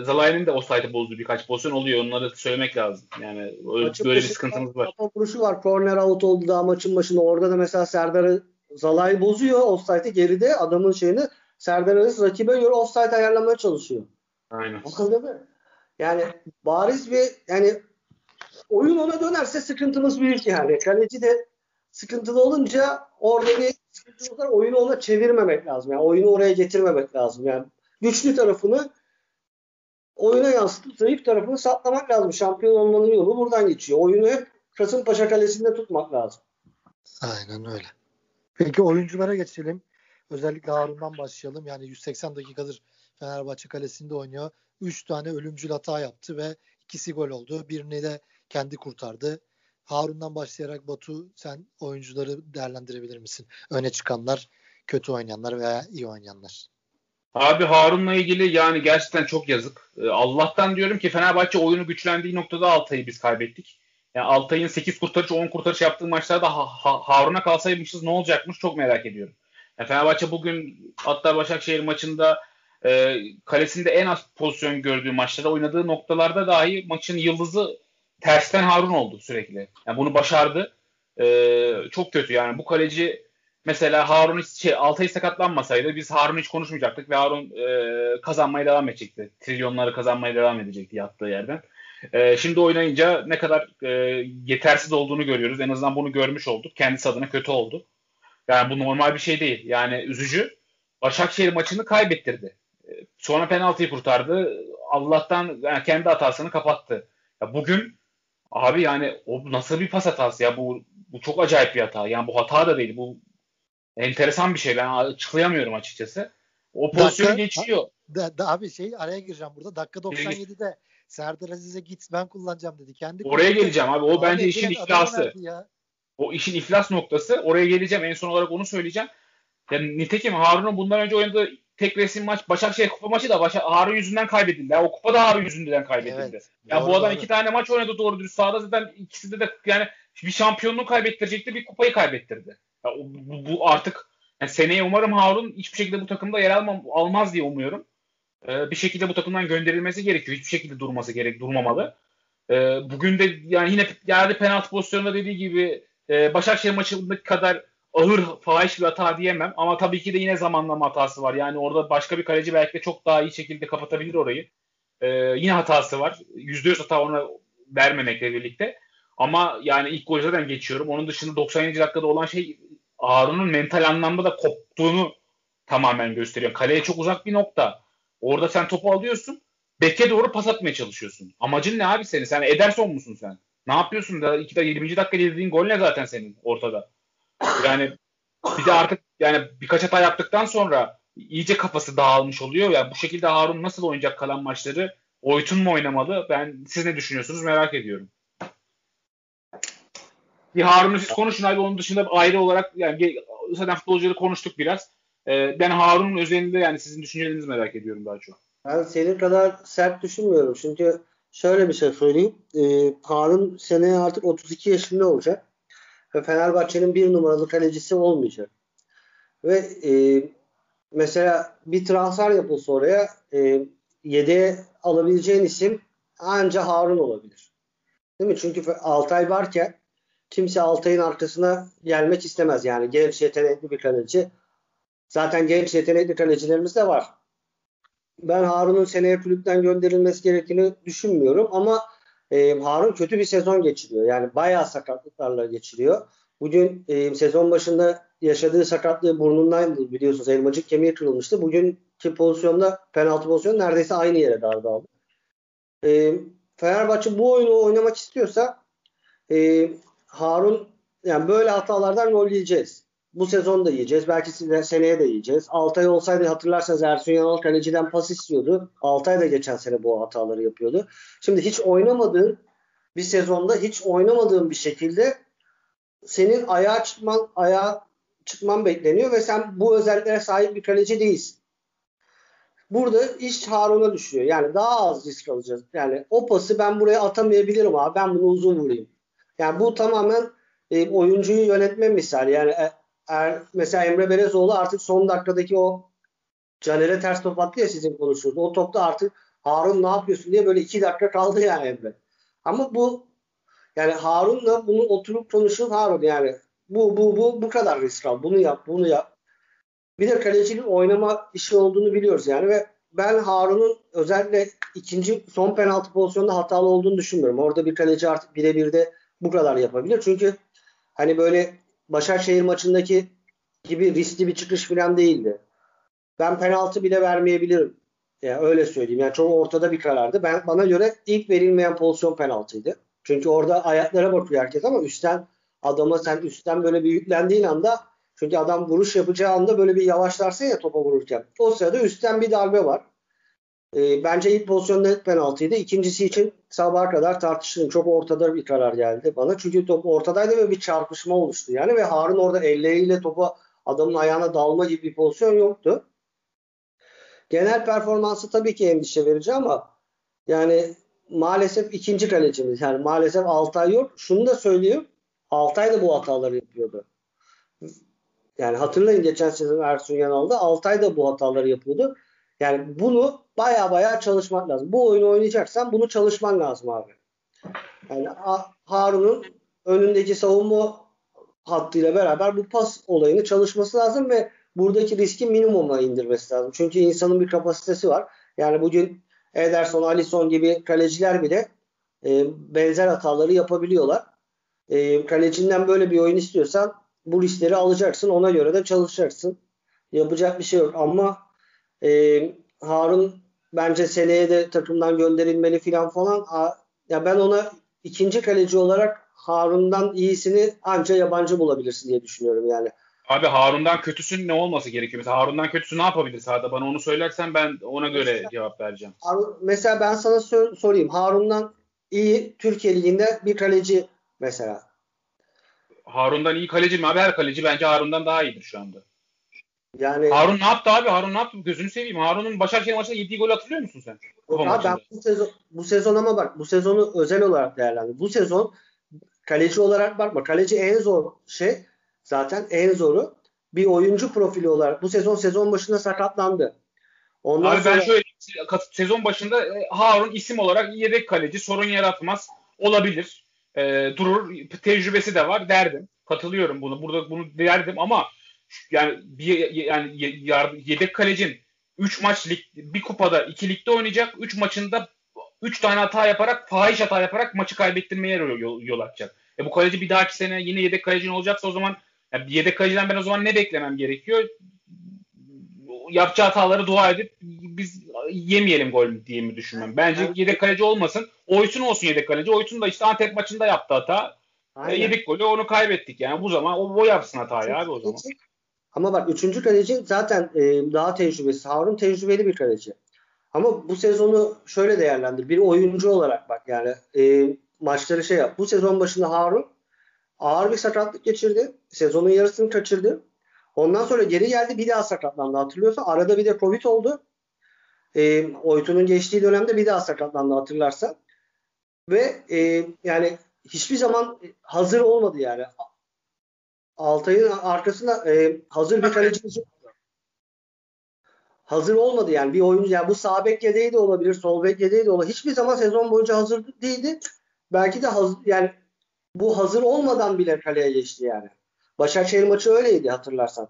Zalai'nin de offside'ı bozduğu birkaç pozisyon oluyor. Onları söylemek lazım. Yani öyle, böyle bir sıkıntımız var. Kafa vuruşu var. Corner out oldu daha maçın başında. Orada da mesela Serdar'ı Zalai bozuyor offside'ı geride adamın şeyini Serdar Aziz rakibe göre offside ayarlamaya çalışıyor. Aynen. Anladın mı? Yani bariz bir yani oyun ona dönerse sıkıntımız büyük yani. Kaleci de sıkıntılı olunca orada bir sıkıntı var. Oyunu ona çevirmemek lazım. Yani oyunu oraya getirmemek lazım. Yani güçlü tarafını oyuna yansıtıp zayıf tarafını saklamak lazım. Şampiyon olmanın yolu buradan geçiyor. Oyunu hep Kasımpaşa kalesinde tutmak lazım. Aynen öyle. Peki oyunculara geçelim. Özellikle Harun'dan başlayalım. Yani 180 dakikadır Fenerbahçe kalesinde oynuyor. 3 tane ölümcül hata yaptı ve ikisi gol oldu. Birini de kendi kurtardı. Harun'dan başlayarak Batu sen oyuncuları değerlendirebilir misin? Öne çıkanlar, kötü oynayanlar veya iyi oynayanlar. Abi Harun'la ilgili yani gerçekten çok yazık. Ee, Allah'tan diyorum ki Fenerbahçe oyunu güçlendiği noktada Altay'ı biz kaybettik. Yani Altay'ın 8 kurtarış 10 kurtarış yaptığı maçlarda ha- ha- Harun'a kalsaymışız ne olacakmış çok merak ediyorum. Yani Fenerbahçe bugün hatta Başakşehir maçında e, kalesinde en az pozisyon gördüğü maçlarda oynadığı noktalarda dahi maçın yıldızı tersten Harun oldu sürekli. Yani bunu başardı. E, çok kötü yani bu kaleci mesela Harun şey, Altay sakatlanmasaydı biz Harun hiç konuşmayacaktık ve Harun e, kazanmaya devam edecekti. Trilyonları kazanmaya devam edecekti yattığı yerden. E, şimdi oynayınca ne kadar e, yetersiz olduğunu görüyoruz. En azından bunu görmüş olduk. Kendisi adına kötü oldu. Yani bu normal bir şey değil. Yani üzücü. Başakşehir maçını kaybettirdi. E, sonra penaltıyı kurtardı. Allah'tan yani kendi hatasını kapattı. Ya bugün abi yani o nasıl bir pas hatası ya bu bu çok acayip bir hata. Yani bu hata da değil. Bu enteresan bir şey. Ben açıklayamıyorum açıkçası. O pozisyonu dakika, geçiyor. Da, da, abi şey araya gireceğim burada. Dakika 97'de Serdar Aziz'e git ben kullanacağım dedi. Kendi Oraya geleceğim abi. O abi bence işin iflası. O işin iflas noktası. Oraya geleceğim. En son olarak onu söyleyeceğim. Yani nitekim Harun'un bundan önce oynadığı tek resim maç Başakşehir kupa maçı da Başak, Harun yüzünden kaybedildi. Yani o kupa da Harun yüzünden kaybedildi. Evet, ya doğru, bu adam doğru. iki tane maç oynadı doğru dürüst sahada zaten ikisinde de yani bir şampiyonluğu kaybettirecekti, bir kupayı kaybettirdi. Ya bu, bu artık yani seneye umarım Harun hiçbir şekilde bu takımda yer almam, almaz diye umuyorum. Ee, bir şekilde bu takımdan gönderilmesi gerekiyor. Hiçbir şekilde durması gerek, durmamalı. Ee, bugün de yani yine geldi penaltı pozisyonunda dediği gibi e, Başakşehir maçındaki kadar ağır fahiş bir hata diyemem ama tabii ki de yine zamanlama hatası var. Yani orada başka bir kaleci belki de çok daha iyi şekilde kapatabilir orayı. Ee, yine hatası var. %100 hata ona vermemekle birlikte. Ama yani ilk golü zaten geçiyorum. Onun dışında 97. dakikada olan şey Harun'un mental anlamda da koptuğunu tamamen gösteriyor. Kaleye çok uzak bir nokta. Orada sen topu alıyorsun. Beke doğru pas atmaya çalışıyorsun. Amacın ne abi senin? Sen Ederson musun sen? Ne yapıyorsun da 2 20. dakika dediğin gol ne zaten senin ortada? Yani bir de artık yani birkaç hata yaptıktan sonra iyice kafası dağılmış oluyor. Yani bu şekilde Harun nasıl oynayacak kalan maçları? Oytun mu oynamalı? Ben siz ne düşünüyorsunuz merak ediyorum. Bir Harun'u siz konuşun abi. Onun dışında ayrı olarak yani zaten futbolcuları konuştuk biraz. Ee, ben Harun'un özelinde yani sizin düşüncelerinizi merak ediyorum daha çok. Ben senin kadar sert düşünmüyorum. Çünkü şöyle bir şey söyleyeyim. Ee, Harun seneye artık 32 yaşında olacak. Ve Fenerbahçe'nin bir numaralı kalecisi olmayacak. Ve e, mesela bir transfer yapılsa oraya e, yedeğe alabileceğin isim anca Harun olabilir. Değil mi? Çünkü Altay varken kimse Altay'ın arkasına gelmek istemez. Yani genç yetenekli bir kaleci. Zaten genç yetenekli kalecilerimiz de var. Ben Harun'un seneye kulüpten gönderilmesi gerektiğini düşünmüyorum ama e, Harun kötü bir sezon geçiriyor. Yani bayağı sakatlıklarla geçiriyor. Bugün e, sezon başında yaşadığı sakatlığı burnundan biliyorsunuz elmacık kemiği kırılmıştı. Bugünkü pozisyonda penaltı pozisyonu neredeyse aynı yere darbe aldı. E, Fenerbahçe bu oyunu oynamak istiyorsa e, Harun yani böyle hatalardan gol yiyeceğiz. Bu sezon da yiyeceğiz. Belki seneye de yiyeceğiz. Altay olsaydı hatırlarsanız Ersun Yanal kaleciden pas istiyordu. Altay da geçen sene bu hataları yapıyordu. Şimdi hiç oynamadığın bir sezonda hiç oynamadığın bir şekilde senin ayağa çıkman ayağa çıkman bekleniyor ve sen bu özelliklere sahip bir kaleci değilsin. Burada iş Harun'a düşüyor. Yani daha az risk alacağız. Yani o pası ben buraya atamayabilirim abi. Ben bunu uzun vurayım. Yani bu tamamen e, oyuncuyu yönetme misali. Yani e, er, mesela Emre Belezoğlu artık son dakikadaki o Caner'e ters top attı ya sizin konuşurdu. O topta artık Harun ne yapıyorsun diye böyle iki dakika kaldı yani Emre. Ama bu yani Harun'la bunu oturup konuşup Harun yani bu bu bu bu kadar risk al. Bunu yap, bunu yap. Bir de kalecinin oynama işi olduğunu biliyoruz yani ve ben Harun'un özellikle ikinci son penaltı pozisyonunda hatalı olduğunu düşünmüyorum. Orada bir kaleci artık birebir de bu kadar yapabilir. Çünkü hani böyle Başakşehir maçındaki gibi riskli bir çıkış falan değildi. Ben penaltı bile vermeyebilirim. Yani öyle söyleyeyim. Yani çok ortada bir karardı. Ben bana göre ilk verilmeyen pozisyon penaltıydı. Çünkü orada ayaklara bakıyor herkes ama üstten adama sen üstten böyle bir yüklendiğin anda çünkü adam vuruş yapacağı anda böyle bir yavaşlarsın ya topa vururken. O sırada üstten bir darbe var. E, bence ilk pozisyon net penaltıydı. İkincisi için sabaha kadar tartıştım. Çok ortada bir karar geldi bana. Çünkü top ortadaydı ve bir çarpışma oluştu. Yani ve Harun orada elleriyle topa adamın ayağına dalma gibi bir pozisyon yoktu. Genel performansı tabii ki endişe verici ama yani maalesef ikinci kalecimiz. Yani maalesef Altay yok. Şunu da söyleyeyim. Altay da bu hataları yapıyordu. Yani hatırlayın geçen sezon Ersun Yanal'da Altay da bu hataları yapıyordu. Yani bunu baya baya çalışmak lazım. Bu oyunu oynayacaksan bunu çalışman lazım abi. Yani Harun'un önündeki savunma hattıyla beraber bu pas olayını çalışması lazım ve buradaki riski minimuma indirmesi lazım. Çünkü insanın bir kapasitesi var. Yani bugün Ederson, Alisson gibi kaleciler bile e, benzer hataları yapabiliyorlar. E, kalecinden böyle bir oyun istiyorsan bu riskleri alacaksın. Ona göre de çalışacaksın. Yapacak bir şey yok. Ama e, Harun bence seneye de takımdan gönderilmeli falan falan. Ya ben ona ikinci kaleci olarak Harun'dan iyisini anca yabancı bulabilirsin diye düşünüyorum yani. Abi Harun'dan kötüsün ne olması gerekiyor? Mesela Harun'dan kötüsü ne yapabilir sahada? Bana onu söylersen ben ona göre mesela, cevap vereceğim. Harun, mesela ben sana sor, sorayım. Harun'dan iyi Türkiye Ligi'nde bir kaleci mesela. Harun'dan iyi kaleci mi abi? Her kaleci bence Harun'dan daha iyidir şu anda. Yani Harun ne yaptı abi? Harun ne yaptı? Gözünü seveyim. Harun'un Başakşehir maçında yediği gol hatırlıyor musun sen? Abi ben bu sezon, bu sezon ama bak bu sezonu özel olarak değerlendir. Bu sezon kaleci olarak bakma. Kaleci en zor şey zaten en zoru bir oyuncu profili olarak bu sezon sezon başında sakatlandı. Ondan Abi sonra... ben şöyle sezon başında e, Harun isim olarak yedek kaleci sorun yaratmaz. Olabilir. E, durur. Tecrübesi de var derdim. Katılıyorum bunu. Burada bunu derdim ama yani bir yani yedek kalecin 3 maç lig, bir kupada 2 ligde oynayacak. 3 maçında 3 tane hata yaparak fahiş hata yaparak maçı kaybettirmeye yol, yol açacak. E bu kaleci bir dahaki sene yine yedek kalecin olacaksa o zaman yani yedek kaleciden ben o zaman ne beklemem gerekiyor? Yapacağı hataları dua edip biz yemeyelim gol diye mi düşünmem. Bence yedek kaleci olmasın. Oysun olsun yedek kaleci. Oysun da işte Antep maçında yaptı hata. E, yedik golü onu kaybettik. Yani bu zaman o, o yapsın hatayı abi o zaman. Ama bak üçüncü kaleci zaten e, daha tecrübesi. Harun tecrübeli bir kaleci. Ama bu sezonu şöyle değerlendir. Bir oyuncu olarak bak yani e, maçları şey yap. Bu sezon başında Harun ağır bir sakatlık geçirdi. Sezonun yarısını kaçırdı. Ondan sonra geri geldi bir daha sakatlandı hatırlıyorsan. Arada bir de Covid oldu. E, Oytun'un geçtiği dönemde bir daha sakatlandı hatırlarsan. Ve e, yani hiçbir zaman hazır olmadı yani. Altay'ın arkasında e, hazır bir kalecimiz. Hazır olmadı yani bir oyuncu yani bu sağ bek yedeği de olabilir, sol bek yedeği de olabilir. Hiçbir zaman sezon boyunca hazır değildi. Belki de hazır, yani bu hazır olmadan bile kaleye geçti yani. Başakşehir maçı öyleydi hatırlarsan.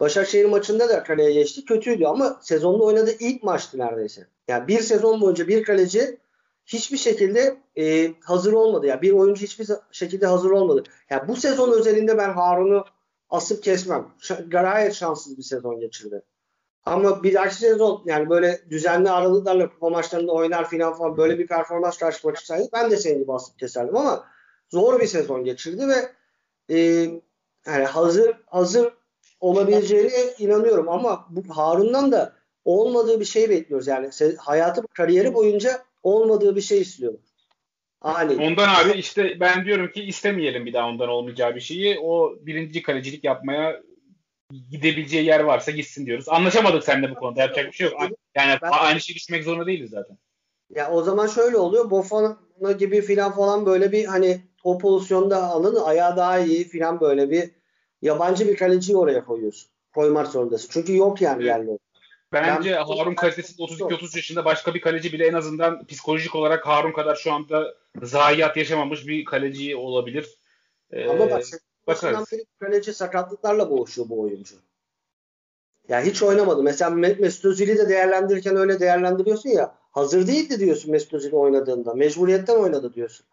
Başakşehir maçında da kaleye geçti. Kötüydü ama sezonda oynadığı ilk maçtı neredeyse. Yani bir sezon boyunca bir kaleci hiçbir şekilde e, hazır olmadı. Yani bir oyuncu hiçbir şekilde hazır olmadı. Yani bu sezon özelinde ben Harun'u asıp kesmem. Ş- gayet şanssız bir sezon geçirdi. Ama bir dahaki sezon yani böyle düzenli aralıklarla kupa maçlarında oynar filan falan böyle bir performans karşıma çıksaydı ben de senin gibi asıp keserdim ama zor bir sezon geçirdi ve e, yani hazır hazır olabileceğine inanıyorum ama bu Harun'dan da olmadığı bir şey bekliyoruz. Yani hayatı kariyeri boyunca olmadığı bir şey istiyor. Ani. Ondan abi işte ben diyorum ki istemeyelim bir daha ondan olmayacağı bir şeyi. O birinci kalecilik yapmaya gidebileceği yer varsa gitsin diyoruz. Anlaşamadık seninle bu konuda. Yapacak bir şey yok. Yani ben, aynı şey düşmek zorunda değiliz zaten. Ya o zaman şöyle oluyor. Bofana gibi filan falan böyle bir hani o pozisyonda alın ayağı daha iyi filan böyle bir yabancı bir kaleciyi oraya koyuyorsun. Koymak zorundasın. Çünkü yok yani evet. yerli. Bence ben, Harun kalitesinde 32-30 yaşında başka bir kaleci bile en azından psikolojik olarak Harun kadar şu anda zayiat yaşamamış bir kaleci olabilir. Ee, Ama bak bakarız. kaleci sakatlıklarla boğuşuyor bu oyuncu. Yani hiç oynamadı. Mesela Mesut Özil'i de değerlendirirken öyle değerlendiriyorsun ya. Hazır değildi diyorsun Mesut Özil oynadığında. Mecburiyetten oynadı diyorsun.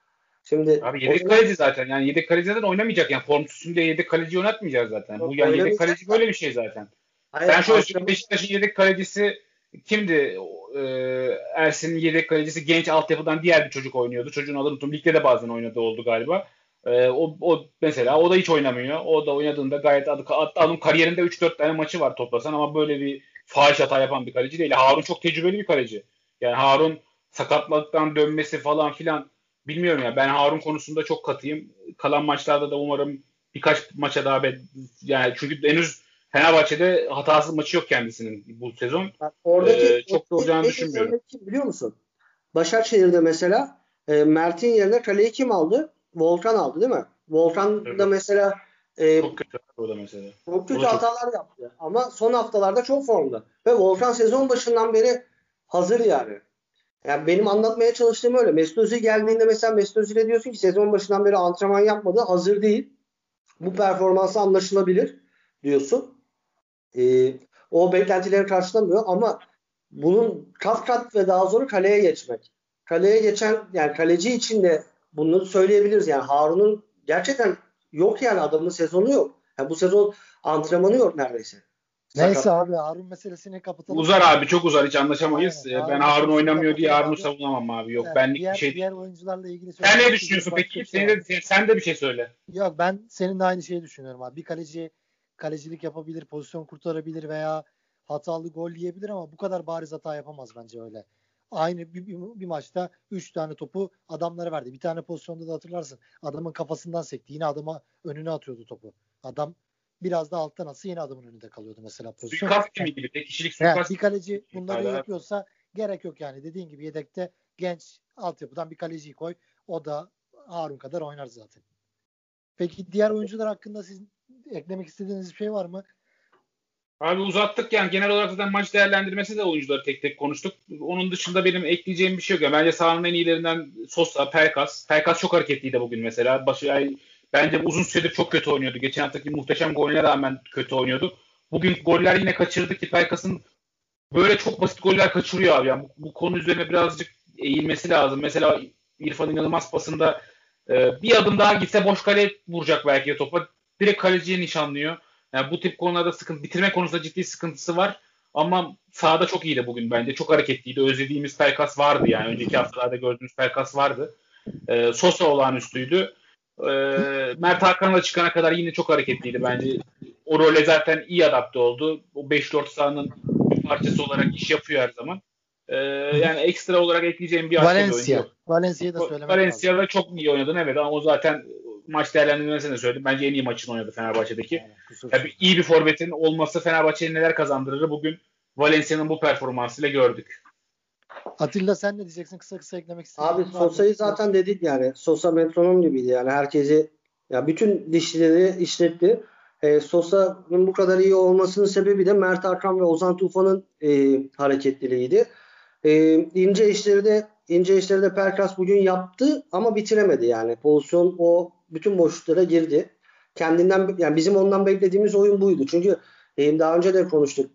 Şimdi Abi yedek zaman... kaleci zaten. Yani yedek kaleci zaten oynamayacak. Yani formsuzun diye yedek kaleci oynatmayacak zaten. Bu yani yedek kaleci böyle bir şey zaten. Hayır, ben şöyle söyleyeyim Beşiktaş'ın yedek kalecisi kimdi? Ee, Ersin'in yedek kalecisi genç altyapıdan diğer bir çocuk oynuyordu. Çocuğun adını unuttum. Ligde de bazen oynadı oldu galiba. Ee, o, o mesela o da hiç oynamıyor. O da oynadığında gayet adı, adam kariyerinde 3-4 tane maçı var toplasan ama böyle bir fahiş hata yapan bir kaleci değil. Harun çok tecrübeli bir kaleci. Yani Harun sakatlıktan dönmesi falan filan bilmiyorum ya. Ben Harun konusunda çok katıyım. Kalan maçlarda da umarım birkaç maça daha be, yani çünkü henüz Fenerbahçe'de hatasız maçı yok kendisinin bu sezon. oradaki ee, çok da olacağını düşünmüyorum. Biliyor musun? Başakşehir'de mesela e, Mert'in yerine kaleyi kim aldı? Volkan aldı değil mi? Volkan evet. da mesela e, çok kötü o da mesela. Çok kötü hatalar çok... yaptı. Ama son haftalarda çok formda. Ve Volkan sezon başından beri hazır yani. Yani benim anlatmaya çalıştığım öyle. Mesut Özil geldiğinde mesela Mesut Özil'e diyorsun ki sezon başından beri antrenman yapmadı. Hazır değil. Bu performansı anlaşılabilir diyorsun. Ee, o beklentileri karşılamıyor ama bunun kat kat ve daha zoru kaleye geçmek. Kaleye geçen yani kaleci için de bunu söyleyebiliriz. Yani Harun'un gerçekten yok yani adamın sezonu yok. Yani bu sezon antrenmanı yok neredeyse. Neyse Sakat. abi Harun meselesini kapatalım. Uzar abi çok uzar hiç anlaşamayız. Aynen, ben Harun, Harun oynamıyor diye Harun'u savunamam abi. Yok yani benlik diğer, bir şey. Diğer oyuncularla ilgili Sen ne düşünüyorsun peki? Sen de, sen de bir şey söyle. Yok ben senin de aynı şeyi düşünüyorum abi. Bir kaleci kalecilik yapabilir, pozisyon kurtarabilir veya hatalı gol yiyebilir ama bu kadar bariz hata yapamaz bence öyle. Aynı bir, bir, bir maçta 3 tane topu adamlara verdi. Bir tane pozisyonda da hatırlarsın. Adamın kafasından sekti. Yine adama önüne atıyordu topu. Adam biraz da alttan atsa yine adamın önünde kalıyordu mesela pozisyon. Suikast gibi gibi. Tek kişilik suikast. Yani bir kaleci bunları yapıyorsa gerek yok yani. Dediğin gibi yedekte genç altyapıdan bir kaleciyi koy. O da Harun kadar oynar zaten. Peki diğer oyuncular hakkında siz eklemek istediğiniz bir şey var mı? Abi uzattık yani genel olarak zaten maç değerlendirmesi de oyuncuları tek tek konuştuk. Onun dışında benim ekleyeceğim bir şey yok. Yani bence sahanın en iyilerinden Sosa, Pelkas. Pelkas çok hareketliydi bugün mesela. Başı, yani, bence uzun süredir çok kötü oynuyordu. Geçen haftaki muhteşem golüne rağmen kötü oynuyordu. Bugün goller yine kaçırdı ki Pelkas'ın böyle çok basit goller kaçırıyor abi. Yani bu, bu konu üzerine birazcık eğilmesi lazım. Mesela İrfan inanılmaz pasında e, bir adım daha gitse boş kale vuracak belki topa. Direkt kaleciye nişanlıyor. Yani bu tip konularda sıkıntı, bitirme konusunda ciddi sıkıntısı var. Ama sahada çok iyiydi bugün bence. Çok hareketliydi. Özlediğimiz Pelkas vardı yani. Önceki haftalarda gördüğümüz Pelkas vardı. Ee, Sosa olağanüstüydü. Ee, Mert Hakan'la çıkana kadar yine çok hareketliydi bence. O role zaten iyi adapte oldu. O 5-4 sahanın bir parçası olarak iş yapıyor her zaman. Ee, yani ekstra olarak ekleyeceğim bir Valencia. Valencia'yı da söylemek Valencia'da lazım. çok iyi oynadın evet ama o zaten maç değerlendirmesini de söyledim. Bence en iyi maçını oynadı Fenerbahçe'deki. Yani, Tabii iyi bir forvetin olması Fenerbahçe'nin neler kazandırır bugün Valencia'nın bu performansıyla gördük. Atilla sen ne diyeceksin? Kısa kısa eklemek istedim. Abi Sosa'yı zaten dedik yani. Sosa metronom gibiydi yani. Herkesi ya bütün dişleri işletti. E, Sosa'nın bu kadar iyi olmasının sebebi de Mert Hakan ve Ozan Tufan'ın e, hareketliliğiydi. E, ince işleri de ince işleri de Perkas bugün yaptı ama bitiremedi yani. Pozisyon o bütün boşluklara girdi. Kendinden yani bizim ondan beklediğimiz oyun buydu. Çünkü e, daha önce de konuştuk.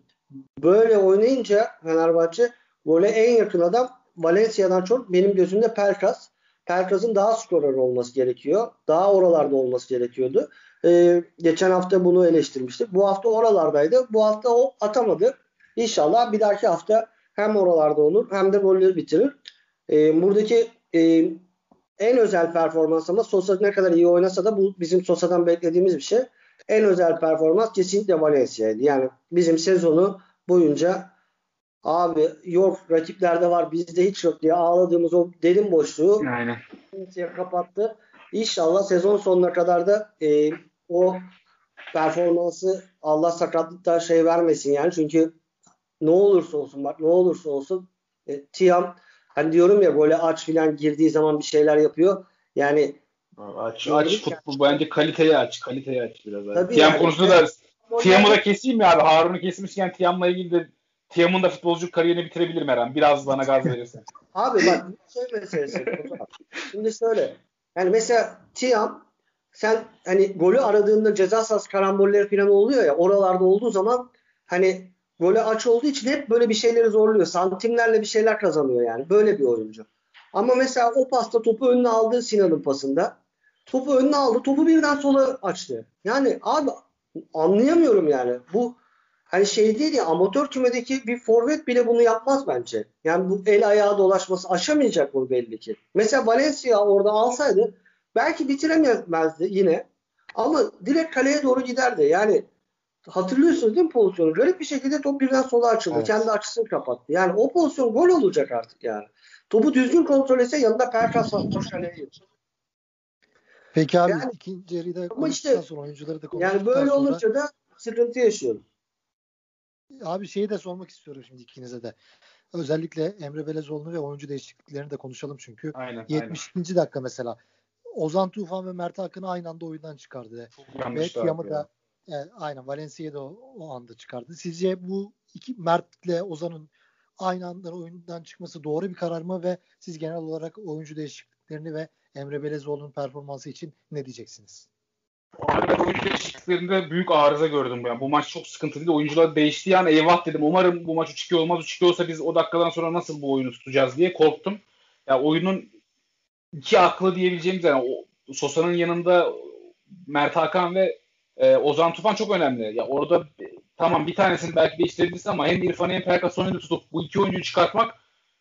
Böyle oynayınca Fenerbahçe gole en yakın adam Valencia'dan çok benim gözümde Perkas. Perkas'ın daha skorer olması gerekiyor. Daha oralarda olması gerekiyordu. Ee, geçen hafta bunu eleştirmiştik. Bu hafta oralardaydı. Bu hafta o atamadı. İnşallah bir dahaki hafta hem oralarda olur hem de golleri bitirir. Ee, buradaki e, en özel performans ama Sosa ne kadar iyi oynasa da bu bizim Sosa'dan beklediğimiz bir şey. En özel performans kesinlikle Valencia'ydı. Yani bizim sezonu boyunca abi yok rakiplerde var bizde hiç yok diye ağladığımız o derin boşluğu Aynen. kapattı. İnşallah sezon sonuna kadar da e, o performansı Allah sakatlıkta şey vermesin yani çünkü ne olursa olsun bak ne olursa olsun e, Tiam hani diyorum ya böyle aç filan girdiği zaman bir şeyler yapıyor. Yani aç aç futbol bence kaliteye aç kaliteye aç biraz. Abi. Tiam yani, konusunda da Tiam'ı da keseyim mi abi? Harun'u kesmişken Tiam'la ilgili de Tiam'ın da futbolcu kariyerini bitirebilir Eren. Biraz bana gaz verirsen. [laughs] abi bak şey meselesi. [laughs] Şimdi söyle. Yani mesela Tiam sen hani golü aradığında ceza sahası karambolleri falan oluyor ya oralarda olduğu zaman hani Gole aç olduğu için hep böyle bir şeyleri zorluyor. Santimlerle bir şeyler kazanıyor yani. Böyle bir oyuncu. Ama mesela o pasta topu önüne aldı Sinan'ın pasında. Topu önüne aldı. Topu birden sola açtı. Yani abi anlayamıyorum yani. Bu hani şey değil ya amatör kümedeki bir forvet bile bunu yapmaz bence. Yani bu el ayağı dolaşması aşamayacak bu belli ki. Mesela Valencia orada alsaydı belki bitiremezdi yine. Ama direkt kaleye doğru giderdi. Yani hatırlıyorsunuz değil mi pozisyonu? Garip bir şekilde top birden sola açıldı. Evet. Kendi açısını kapattı. Yani o pozisyon gol olacak artık yani. Topu düzgün kontrol etse yanında Perkas var. Peki abi yani, ikinci yarıda ama işte, sonra oyuncuları da Yani böyle sonra, olunca da sıkıntı yaşıyorum. Abi şeyi de sormak istiyorum şimdi ikinize de. Özellikle Emre Belezoğlu'nu ve oyuncu değişikliklerini de konuşalım çünkü. Aynen, 72. Aynen. dakika mesela. Ozan Tufan ve Mert Akın'ı aynı anda oyundan çıkardı. Ve Tiam'ı da e, aynen Valencia'yı da o, o anda çıkardı. Sizce bu iki Mert'le Ozan'ın aynı anda oyundan çıkması doğru bir karar mı ve siz genel olarak oyuncu değişikliklerini ve Emre Belezoğlu'nun performansı için ne diyeceksiniz? Abi oyuncu değişikliklerinde büyük arıza gördüm. Yani bu maç çok sıkıntılıydı. Oyuncular değişti yani eyvah dedim. Umarım bu maç 3-2 olmaz. 3-2 olsa biz o dakikadan sonra nasıl bu oyunu tutacağız diye korktum. Ya yani oyunun iki aklı diyebileceğimiz yani o, Sosa'nın yanında Mert Hakan ve e, Ozan Tufan çok önemli. Ya orada tamam bir tanesini belki değiştirebilirsin ama hem İrfan'ı hem Perkason'u tutup bu iki oyuncuyu çıkartmak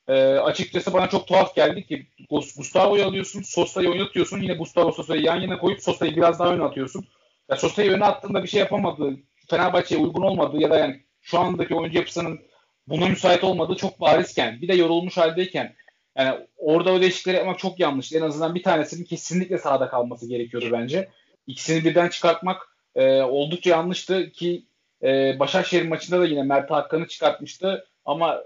e, açıkçası bana çok tuhaf geldi ki Gustavo'yu alıyorsun, Sosa'yı oynatıyorsun. Yine Gustavo Sosa'yı yan yana koyup Sosa'yı biraz daha öne atıyorsun. Ya Sosa'yı öne attığında bir şey yapamadı. Fenerbahçe'ye uygun olmadı ya da yani şu andaki oyuncu yapısının buna müsait olmadığı çok barizken bir de yorulmuş haldeyken yani orada o değişiklikleri yapmak çok yanlış. En azından bir tanesinin kesinlikle sahada kalması gerekiyordu bence. İkisini birden çıkartmak e, oldukça yanlıştı ki e, Başakşehir maçında da yine Mert Hakan'ı çıkartmıştı ama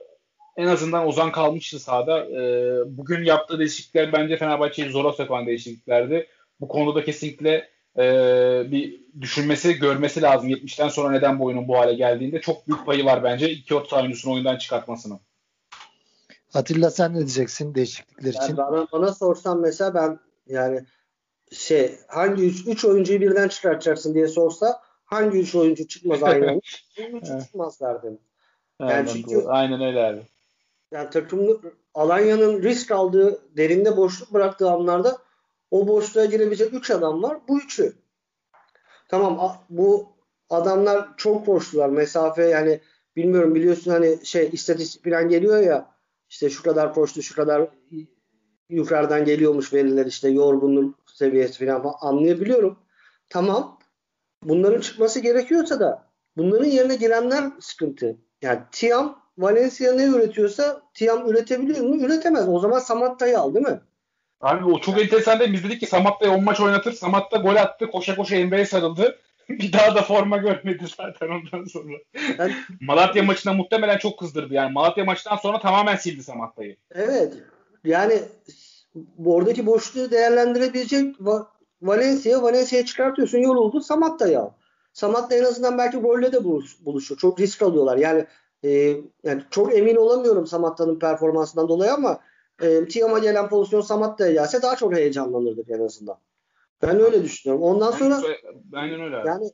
en azından Ozan kalmıştı sahada. E, bugün yaptığı değişiklikler bence Fenerbahçe'yi zora sokan değişikliklerdi. Bu konuda kesinlikle e, bir düşünmesi, görmesi lazım. 70'ten sonra neden bu oyunun bu hale geldiğinde çok büyük payı var bence iki orta oyuncusunu oyundan çıkartmasının. Atilla sen ne diyeceksin değişiklikler için? Yani bana, bana sorsan mesela ben yani şey hangi üç, üç oyuncuyu birden çıkartacaksın diye sorsa hangi üç oyuncu çıkmaz aynı [laughs] anda? üç çıkmaz derdim. Yani aynen, çünkü, aynen öyle abi. Yani takımlı Alanya'nın risk aldığı, derinde boşluk bıraktığı anlarda o boşluğa girebilecek üç adam var. Bu üçü. Tamam bu adamlar çok koştular. Mesafe yani bilmiyorum biliyorsun hani şey istatistik falan geliyor ya işte şu kadar koştu şu kadar yukarıdan geliyormuş veriler işte yorgunluk seviyesi falan anlayabiliyorum. Tamam. Bunların çıkması gerekiyorsa da bunların yerine girenler sıkıntı. Yani Tiam Valencia ne üretiyorsa Tiam üretebiliyor mu? Üretemez. O zaman Samatta'yı al değil mi? Abi o çok enteresan değil. Biz dedik ki Samatta'yı 10 maç oynatır. Samatta gol attı. Koşa koşa Emre'ye sarıldı. [laughs] bir daha da forma görmedi zaten ondan sonra. Yani, Malatya maçında muhtemelen çok kızdırdı. Yani Malatya maçtan sonra tamamen sildi Samatta'yı. Evet. Yani oradaki boşluğu değerlendirebilecek Valencia, Valencia'ya çıkartıyorsun yoruldu Samatta'yı al. Samatta en azından belki golle de buluşur. Çok risk alıyorlar. Yani e, yani çok emin olamıyorum Samatta'nın performansından dolayı ama e, Tiam'a gelen pozisyon Samatta'ya gelse daha çok heyecanlanırdık en azından. Ben öyle düşünüyorum. Ondan sonra aynen öyle. Yani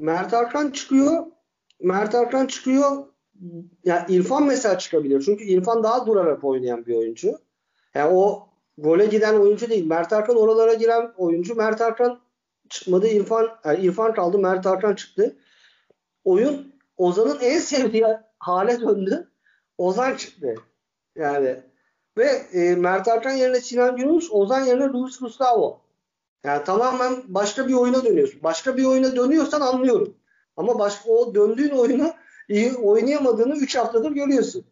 Mert Arkan çıkıyor. Mert Arkan çıkıyor. Yani İrfan mesela çıkabilir. Çünkü İrfan daha durarak oynayan bir oyuncu. Yani o gole giden oyuncu değil. Mert Arkan oralara giren oyuncu. Mert Arkan çıkmadı. İrfan yani İrfan kaldı. Mert Arkan çıktı. Oyun Ozan'ın en sevdiği hale döndü. Ozan çıktı. Yani ve e, Mert Arkan yerine Sinan Gümüş, Ozan yerine Luis Gustavo. Yani tamamen başka bir oyuna dönüyorsun. Başka bir oyuna dönüyorsan anlıyorum. Ama başka o döndüğün oyunu iyi oynayamadığını 3 haftadır görüyorsun.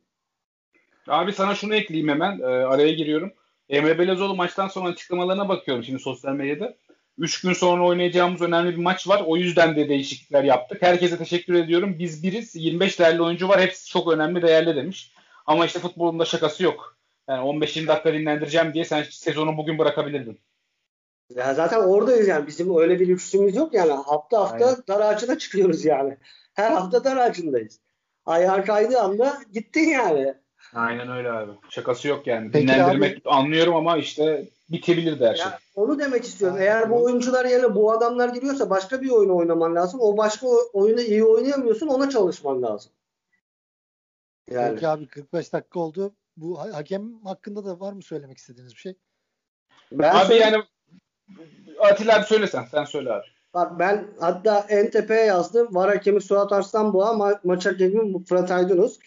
Abi sana şunu ekleyeyim hemen. E, araya giriyorum. Emre Belezoğlu maçtan sonra açıklamalarına bakıyorum şimdi sosyal medyada. 3 gün sonra oynayacağımız önemli bir maç var. O yüzden de değişiklikler yaptık. Herkese teşekkür ediyorum. Biz biriz. 25 değerli oyuncu var. Hepsi çok önemli, değerli demiş. Ama işte futbolunda şakası yok. Yani 15-20 dakika dinlendireceğim diye sen sezonu bugün bırakabilirdin. Ya zaten oradayız yani. Bizim öyle bir lüksümüz yok yani. Hafta hafta Aynen. dar ağacına çıkıyoruz yani. Her hafta dar ağacındayız. Ayağın kaydığı anda gittin yani. Aynen öyle abi. Şakası yok yani. Peki Dinlendirmek abi, anlıyorum ama işte bitebilir her şey. onu demek istiyorum. Eğer bu oyuncular yerine bu adamlar giriyorsa başka bir oyunu oynaman lazım. O başka oyunu iyi oynayamıyorsun ona çalışman lazım. Yani. Peki abi 45 dakika oldu. Bu hakem hakkında da var mı söylemek istediğiniz bir şey? Ben abi söyle... yani Atilla abi söylesen. Sen söyle abi. Bak ben hatta en tepeye yazdım. Var hakemi Suat Arslanboğa, ma maç hakemi Fırat Aydınus.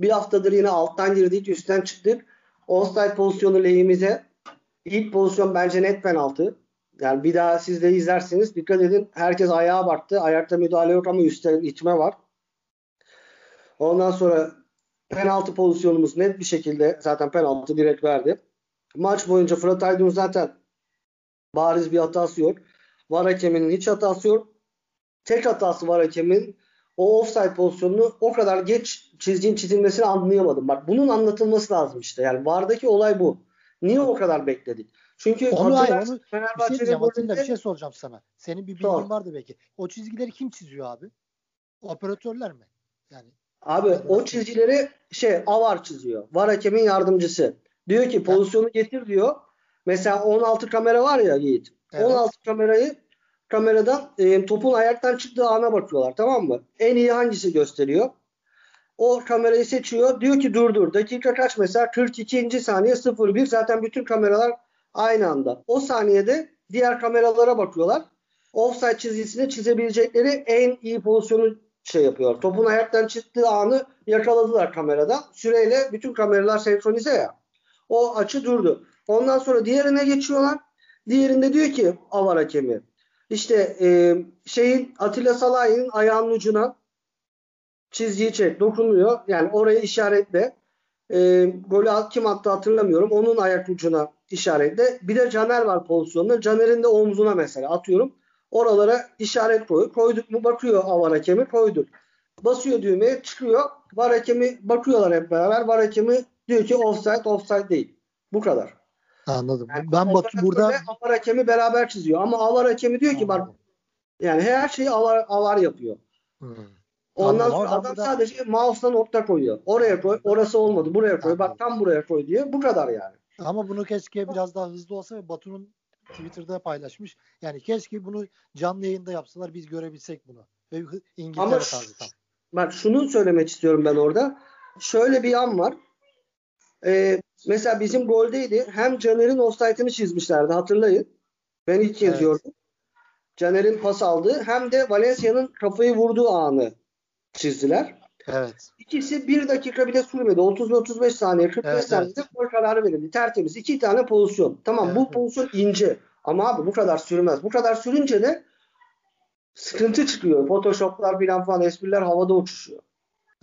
Bir haftadır yine alttan girdik, üstten çıktık. Offside pozisyonu lehimize. İlk pozisyon bence net penaltı. Yani bir daha siz de izlerseniz dikkat edin. Herkes ayağa baktı. Ayakta müdahale yok ama üstte itme var. Ondan sonra penaltı pozisyonumuz net bir şekilde zaten penaltı direkt verdi. Maç boyunca Fırat Aydın zaten bariz bir hatası yok. Var hakeminin hiç hatası yok. Tek hatası var hakemin o offside pozisyonunu o kadar geç çizginin çizilmesini anlayamadım. Bak bunun anlatılması lazım işte. Yani VAR'daki olay bu. Niye o kadar bekledik? Çünkü onu hayır, onu bir şey golünde bir şey soracağım sana. Senin bir bilgin Sor. vardı belki. O çizgileri kim çiziyor abi? Operatörler mi? Yani Abi o çizgileri şey Avar çiziyor. Var hakemin yardımcısı. Diyor ki pozisyonu getir diyor. Mesela 16 kamera var ya Yiğit. Evet. 16 kamerayı kameradan e, topun ayaktan çıktığı ana bakıyorlar tamam mı? En iyi hangisi gösteriyor? O kamerayı seçiyor. Diyor ki dur dur. Dakika kaç mesela? 42. saniye 01. Zaten bütün kameralar aynı anda. O saniyede diğer kameralara bakıyorlar. Offside çizgisini çizebilecekleri en iyi pozisyonu şey yapıyor. Topun ayaktan çıktığı anı yakaladılar kamerada. Süreyle bütün kameralar senkronize ya. O açı durdu. Ondan sonra diğerine geçiyorlar. Diğerinde diyor ki avar hakemi. İşte e, şeyin Atilla Salahi'nin ayağının ucuna çizgiyi çek. Dokunuyor. Yani orayı işaretle. E, golü kim attı hatırlamıyorum. Onun ayak ucuna işaretle. Bir de Caner var pozisyonda. Caner'in de omzuna mesela atıyorum. Oralara işaret koy. Koyduk mu bakıyor avar hakemi koyduk. Basıyor düğmeye çıkıyor. Var hakemi bakıyorlar hep beraber. Var hakemi diyor ki offside offside değil. Bu kadar. Anladım. Yani ben Batu burada avar hakemi beraber çiziyor. Ama avar hakemi diyor ki bak yani her şeyi avar, avar yapıyor. Hmm. Ondan Anladım. sonra adam burada- sadece mouse'la nokta koyuyor. Oraya koy, orası olmadı. Buraya koy. Bak tam buraya koy diye. Bu kadar yani. Ama bunu keşke biraz daha hızlı olsa ve Batu'nun Twitter'da paylaşmış. Yani keşke bunu canlı yayında yapsalar biz görebilsek bunu. Ve İngiltere Ama tarzı tam. Bak şunu söylemek istiyorum ben orada. Şöyle bir an var. Ee, mesela bizim goldeydi. Hem Caner'in offside'ını çizmişlerdi hatırlayın. Ben ilk kez Evet. gördüm. Caner'in pas aldığı hem de Valencia'nın kafayı vurduğu anı çizdiler. Evet. İkisi bir dakika bile sürmedi. 30 ve 35 saniye 45 Evet, saniyede gol kararı verildi. Tertemiz. iki tane pozisyon. Tamam Evet, bu evet. pozisyon ince. Ama abi bu kadar sürmez. Bu kadar sürünce de sıkıntı çıkıyor. Photoshop'lar falan falan espriler havada uçuşuyor.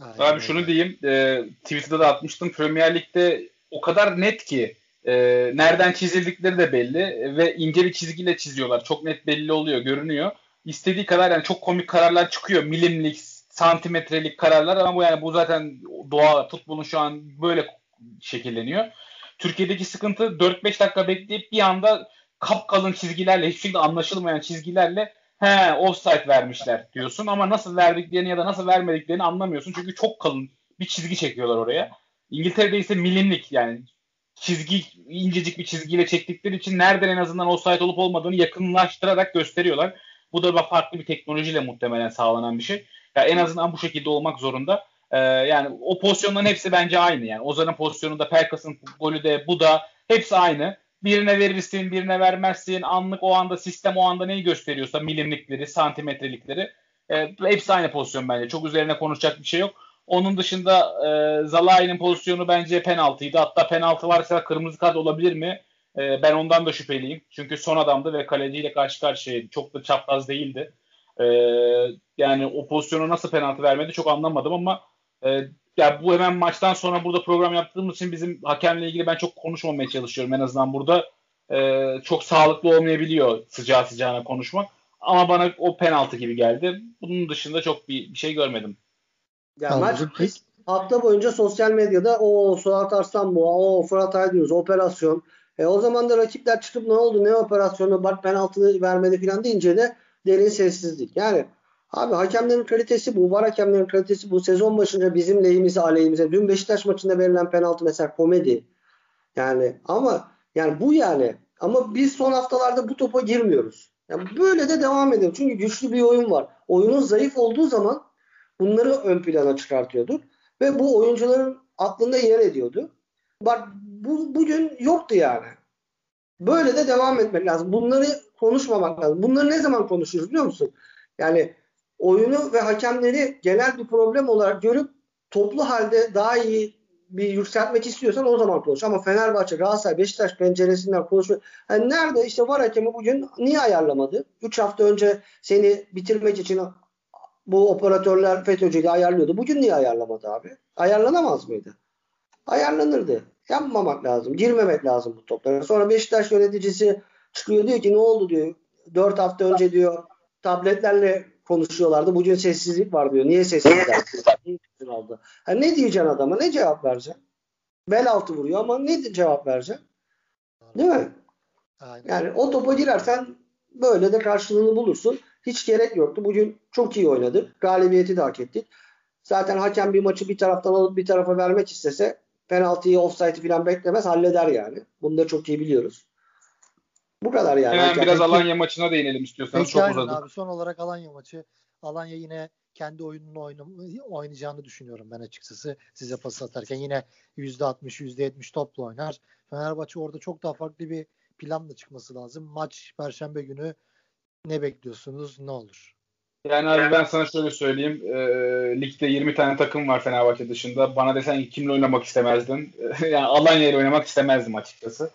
Aynen Abi şunu diyeyim. E, Twitter'da da atmıştım. Premier Lig'de o kadar net ki e, nereden çizildikleri de belli e, ve ince bir çizgiyle çiziyorlar. Çok net belli oluyor, görünüyor. İstediği kadar yani çok komik kararlar çıkıyor. Milimlik, santimetrelik kararlar ama bu yani bu zaten doğa futbolun şu an böyle şekilleniyor. Türkiye'deki sıkıntı 4-5 dakika bekleyip bir anda kapkalın çizgilerle hiçbir şekilde anlaşılmayan çizgilerle he offside vermişler diyorsun ama nasıl verdiklerini ya da nasıl vermediklerini anlamıyorsun. Çünkü çok kalın bir çizgi çekiyorlar oraya. İngiltere'de ise milimlik yani çizgi incecik bir çizgiyle çektikleri için nereden en azından offside olup olmadığını yakınlaştırarak gösteriyorlar. Bu da farklı bir teknolojiyle muhtemelen sağlanan bir şey. Ya en azından bu şekilde olmak zorunda. Ee, yani o pozisyonların hepsi bence aynı. Yani Ozan'ın pozisyonunda, Pelkas'ın golü de bu da hepsi aynı. Birine verirsin, birine vermezsin. Anlık o anda sistem o anda neyi gösteriyorsa milimlikleri, santimetrelikleri e, hepsi aynı pozisyon bence. Çok üzerine konuşacak bir şey yok. Onun dışında e, Zalai'nin pozisyonu bence penaltıydı. Hatta penaltı varsa kırmızı kart olabilir mi? E, ben ondan da şüpheliyim. Çünkü son adamdı ve kaleciyle karşı karşıyaydı. Çok da çapraz değildi. E, yani o pozisyona nasıl penaltı vermedi çok anlamadım ama e, ya bu hemen maçtan sonra burada program yaptığımız için bizim hakemle ilgili ben çok konuşmamaya çalışıyorum en azından burada. E, çok sağlıklı olmayabiliyor sıcağı sıcağına konuşmak. Ama bana o penaltı gibi geldi. Bunun dışında çok bir, bir şey görmedim. Yani maç. Peki. hafta boyunca sosyal medyada o Suat Arslan bu, o Fırat Aydınus operasyon. E, o zaman da rakipler çıkıp ne oldu ne operasyonu bak penaltı vermedi falan deyince de derin sessizlik. Yani abi hakemlerin kalitesi bu. Var hakemlerin kalitesi bu. Sezon başında bizim lehimize aleyhimize. Dün Beşiktaş maçında verilen penaltı mesela komedi. Yani ama yani bu yani. Ama biz son haftalarda bu topa girmiyoruz. Yani böyle de devam edelim. Çünkü güçlü bir oyun var. Oyunun zayıf olduğu zaman bunları ön plana çıkartıyorduk. Ve bu oyuncuların aklında yer ediyordu. Bak bu, bugün yoktu yani. Böyle de devam etmek lazım. Bunları konuşmamak lazım. Bunları ne zaman konuşuruz biliyor musun? Yani oyunu ve hakemleri genel bir problem olarak görüp toplu halde daha iyi bir yükseltmek istiyorsan o zaman konuş. Ama Fenerbahçe, Galatasaray, Beşiktaş penceresinden konuşuyor. Yani nerede işte var hakemi bugün niye ayarlamadı? 3 hafta önce seni bitirmek için bu operatörler FETÖ'cüyle ayarlıyordu. Bugün niye ayarlamadı abi? Ayarlanamaz mıydı? Ayarlanırdı. Yapmamak lazım. Girmemek lazım bu toplara. Sonra Beşiktaş yöneticisi çıkıyor diyor ki ne oldu diyor. 4 hafta önce diyor tabletlerle konuşuyorlardı. Bugün sessizlik var diyor. Niye sessizlik aldı? Yani ne diyeceksin adama? Ne cevap vereceksin? Bel altı vuruyor ama ne cevap vereceksin? Değil mi? Aynen. Yani o topa girersen böyle de karşılığını bulursun. Hiç gerek yoktu. Bugün çok iyi oynadık. Galibiyeti de hak ettik. Zaten hakem bir maçı bir taraftan alıp bir tarafa vermek istese penaltıyı, offside'i falan beklemez halleder yani. Bunu da çok iyi biliyoruz. Bu kadar yani. Hemen biraz Alanya maçına değinelim istiyorsanız. Çok uzadık. Abi. Son olarak Alanya maçı. Alanya yine kendi oyununu oynayacağını düşünüyorum ben açıkçası. Size pas atarken yine %60, %70 topla oynar. Fenerbahçe orada çok daha farklı bir planla çıkması lazım. Maç Perşembe günü ne bekliyorsunuz? Ne olur? Yani abi ben sana şöyle söyleyeyim. E, ligde 20 tane takım var Fenerbahçe dışında. Bana desen kimle oynamak istemezdin? [laughs] yani Alanya ile oynamak istemezdim açıkçası.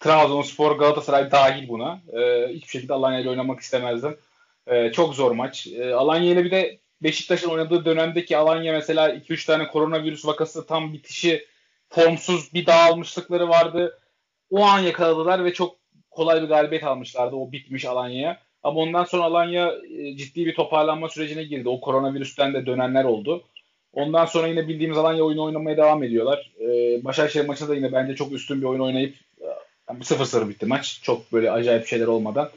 Trabzonspor, Galatasaray dahil buna. E, hiçbir şekilde Alanya ile oynamak istemezdim. E, çok zor maç. E, Alanya ile bir de Beşiktaş'ın oynadığı dönemdeki Alanya mesela 2-3 tane koronavirüs vakası tam bitişi formsuz bir dağılmışlıkları vardı. O an yakaladılar ve çok kolay bir galibiyet almışlardı o bitmiş Alanya'ya. Ama ondan sonra Alanya e, ciddi bir toparlanma sürecine girdi. O koronavirüsten de dönenler oldu. Ondan sonra yine bildiğimiz Alanya oyunu oynamaya devam ediyorlar. Ee, Başakşehir maçında da yine bence çok üstün bir oyun oynayıp yani 0-0 bitti maç. Çok böyle acayip şeyler olmadan.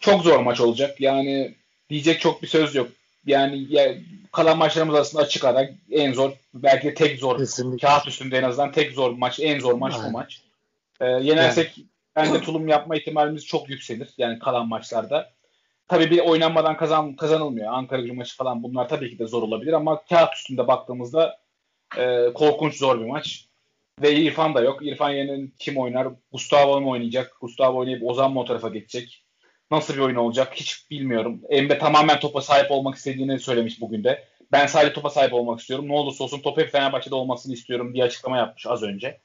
Çok zor maç olacak. Yani diyecek çok bir söz yok. Yani ya, kalan maçlarımız arasında açık ara en zor belki de tek zor Kesinlikle. kağıt üstünde en azından tek zor maç en zor maç Aynen. bu maç. Ee, yenersek yani. bence tulum yapma ihtimalimiz çok yükselir yani kalan maçlarda. Tabii bir oynanmadan kazan, kazanılmıyor. Ankara gücü maçı falan bunlar tabii ki de zor olabilir ama kağıt üstünde baktığımızda e, korkunç zor bir maç. Ve İrfan da yok. İrfan yerine kim oynar? Gustavo mu oynayacak? Gustavo oynayıp Ozan mı o tarafa geçecek? Nasıl bir oyun olacak hiç bilmiyorum. Emre tamamen topa sahip olmak istediğini söylemiş bugün de. Ben sadece topa sahip olmak istiyorum. Ne olursa olsun top hep Fenerbahçe'de olmasını istiyorum diye açıklama yapmış az önce.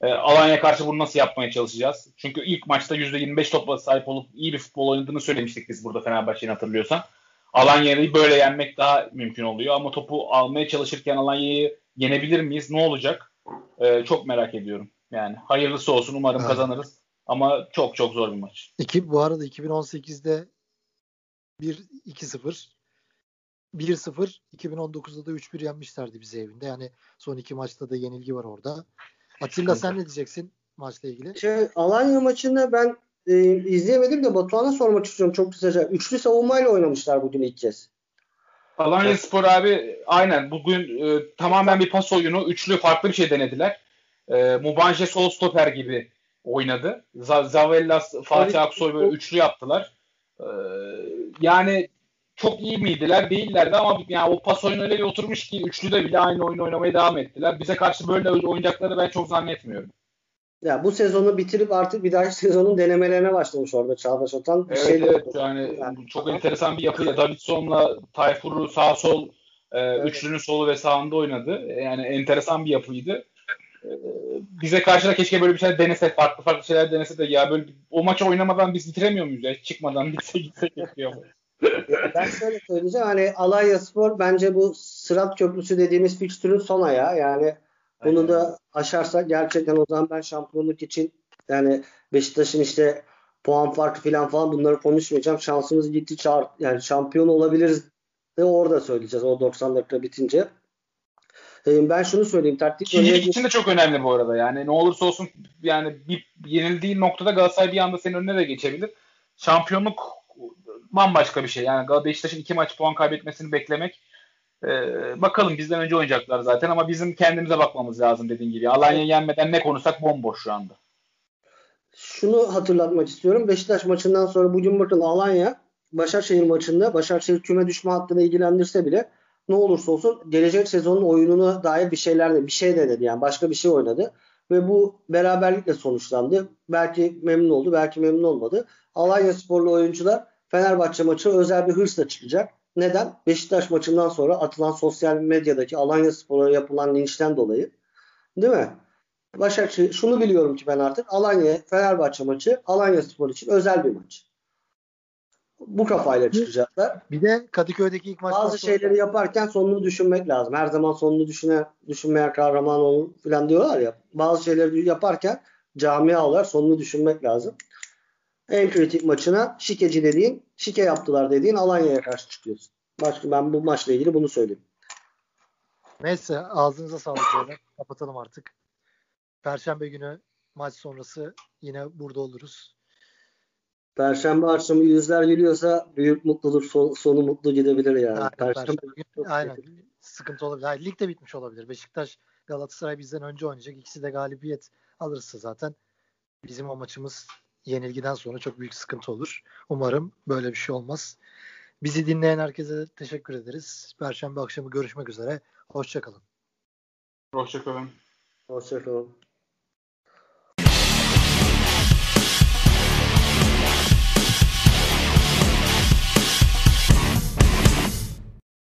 E, Alanya karşı bunu nasıl yapmaya çalışacağız? Çünkü ilk maçta %25 topla sahip olup iyi bir futbol oynadığını söylemiştik biz burada Fenerbahçe'nin hatırlıyorsan. Alanya'yı böyle yenmek daha mümkün oluyor ama topu almaya çalışırken Alanya'yı yenebilir miyiz? Ne olacak? E, çok merak ediyorum. Yani hayırlısı olsun umarım evet. kazanırız. Ama çok çok zor bir maç. İki, bu arada 2018'de 1-2-0 1-0 2019'da da 3-1 yenmişlerdi bize evinde. Yani son iki maçta da yenilgi var orada. Atilla sen ne diyeceksin maçla ilgili? Şey, Alanya maçında ben e, izleyemedim de Batuhan'a sormak istiyorum çok kısaca. Üçlü savunmayla oynamışlar bugün ilk kez. Alanya evet. Spor abi aynen bugün e, tamamen bir pas oyunu. Üçlü farklı bir şey denediler. E, Mubanje sol stoper gibi oynadı. Z- Zavellas, Fatih Aksoy böyle üçlü yaptılar. E, yani çok iyi miydiler? Değillerdi ama yani o pas oyunu öyle bir oturmuş ki üçlü de bile aynı oyunu oynamaya devam ettiler. Bize karşı böyle oynayacakları ben çok zannetmiyorum. Ya bu sezonu bitirip artık bir dahaki sezonun denemelerine başlamış orada Çağdaş Otan. Evet şey evet yani, yani çok enteresan bir yapıyla Davidson'la Tayfur'u sağ sol e, evet. üçlünün solu ve sağında oynadı. Yani enteresan bir yapıydı. E, bize karşı da keşke böyle bir şey denese, farklı farklı şeyler denese de ya böyle o maçı oynamadan biz bitiremiyor muyuz ya? Çıkmadan [laughs] bitse gitse keşke [laughs] ben şöyle söyleyeceğim hani Alanya Spor bence bu Sırat Köprüsü dediğimiz fikstürün son ayağı. Yani bunu Aynen. da aşarsak gerçekten o zaman ben şampiyonluk için yani Beşiktaş'ın işte puan farkı falan falan bunları konuşmayacağım. Şansımız gitti çağır, yani şampiyon olabiliriz de orada söyleyeceğiz o 90 dakika bitince. Ee, ben şunu söyleyeyim. Taktik İkincilik için de çok önemli bu arada. Yani ne olursa olsun yani bir yenildiği noktada Galatasaray bir anda senin önüne de geçebilir. Şampiyonluk bambaşka bir şey. Yani Beşiktaş'ın iki maç puan kaybetmesini beklemek ee, bakalım bizden önce oynayacaklar zaten ama bizim kendimize bakmamız lazım dediğin gibi. Alanya yenmeden ne konuşsak bomboş şu anda. Şunu hatırlatmak istiyorum. Beşiktaş maçından sonra bugün bakın Alanya Başakşehir maçında Başakşehir küme düşme hattını ilgilendirse bile ne olursa olsun gelecek sezonun oyununa dair bir şeyler de bir şey denedi yani başka bir şey oynadı ve bu beraberlikle sonuçlandı. Belki memnun oldu, belki memnun olmadı. Alanya sporlu oyuncular Fenerbahçe maçı özel bir hırsla çıkacak. Neden? Beşiktaş maçından sonra atılan sosyal medyadaki Alanya Spor'a yapılan linçten dolayı. Değil mi? Başakşehir şunu biliyorum ki ben artık Alanya Fenerbahçe maçı Alanya Spor için özel bir maç. Bu kafayla çıkacaklar. Bir de Kadıköy'deki ilk maçtan Bazı sonra- şeyleri yaparken sonunu düşünmek lazım. Her zaman sonunu düşünen, düşünmeyen kahraman olur falan diyorlar ya. Bazı şeyleri yaparken camia olarak sonunu düşünmek lazım. En kritik maçına şikeci dediğin, şike yaptılar dediğin Alanya'ya karşı çıkıyorsun. Başka ben bu maçla ilgili bunu söyleyeyim. Neyse ağzınıza sağlık beyler. Kapatalım artık. Perşembe günü maç sonrası yine burada oluruz. Perşembe akşamı yüzler gülüyorsa büyük mutluluk son- sonu mutlu gidebilir yani. Aynen, Perşembe, Perşembe günü- aynen. Sıkıntı olabilir. Hayır, lig de bitmiş olabilir. Beşiktaş Galatasaray bizden önce oynayacak. İkisi de galibiyet alırsa zaten bizim o maçımız yenilgiden sonra çok büyük sıkıntı olur. Umarım böyle bir şey olmaz. Bizi dinleyen herkese teşekkür ederiz. Perşembe akşamı görüşmek üzere. Hoşçakalın. Hoşçakalın. Hoşçakalın.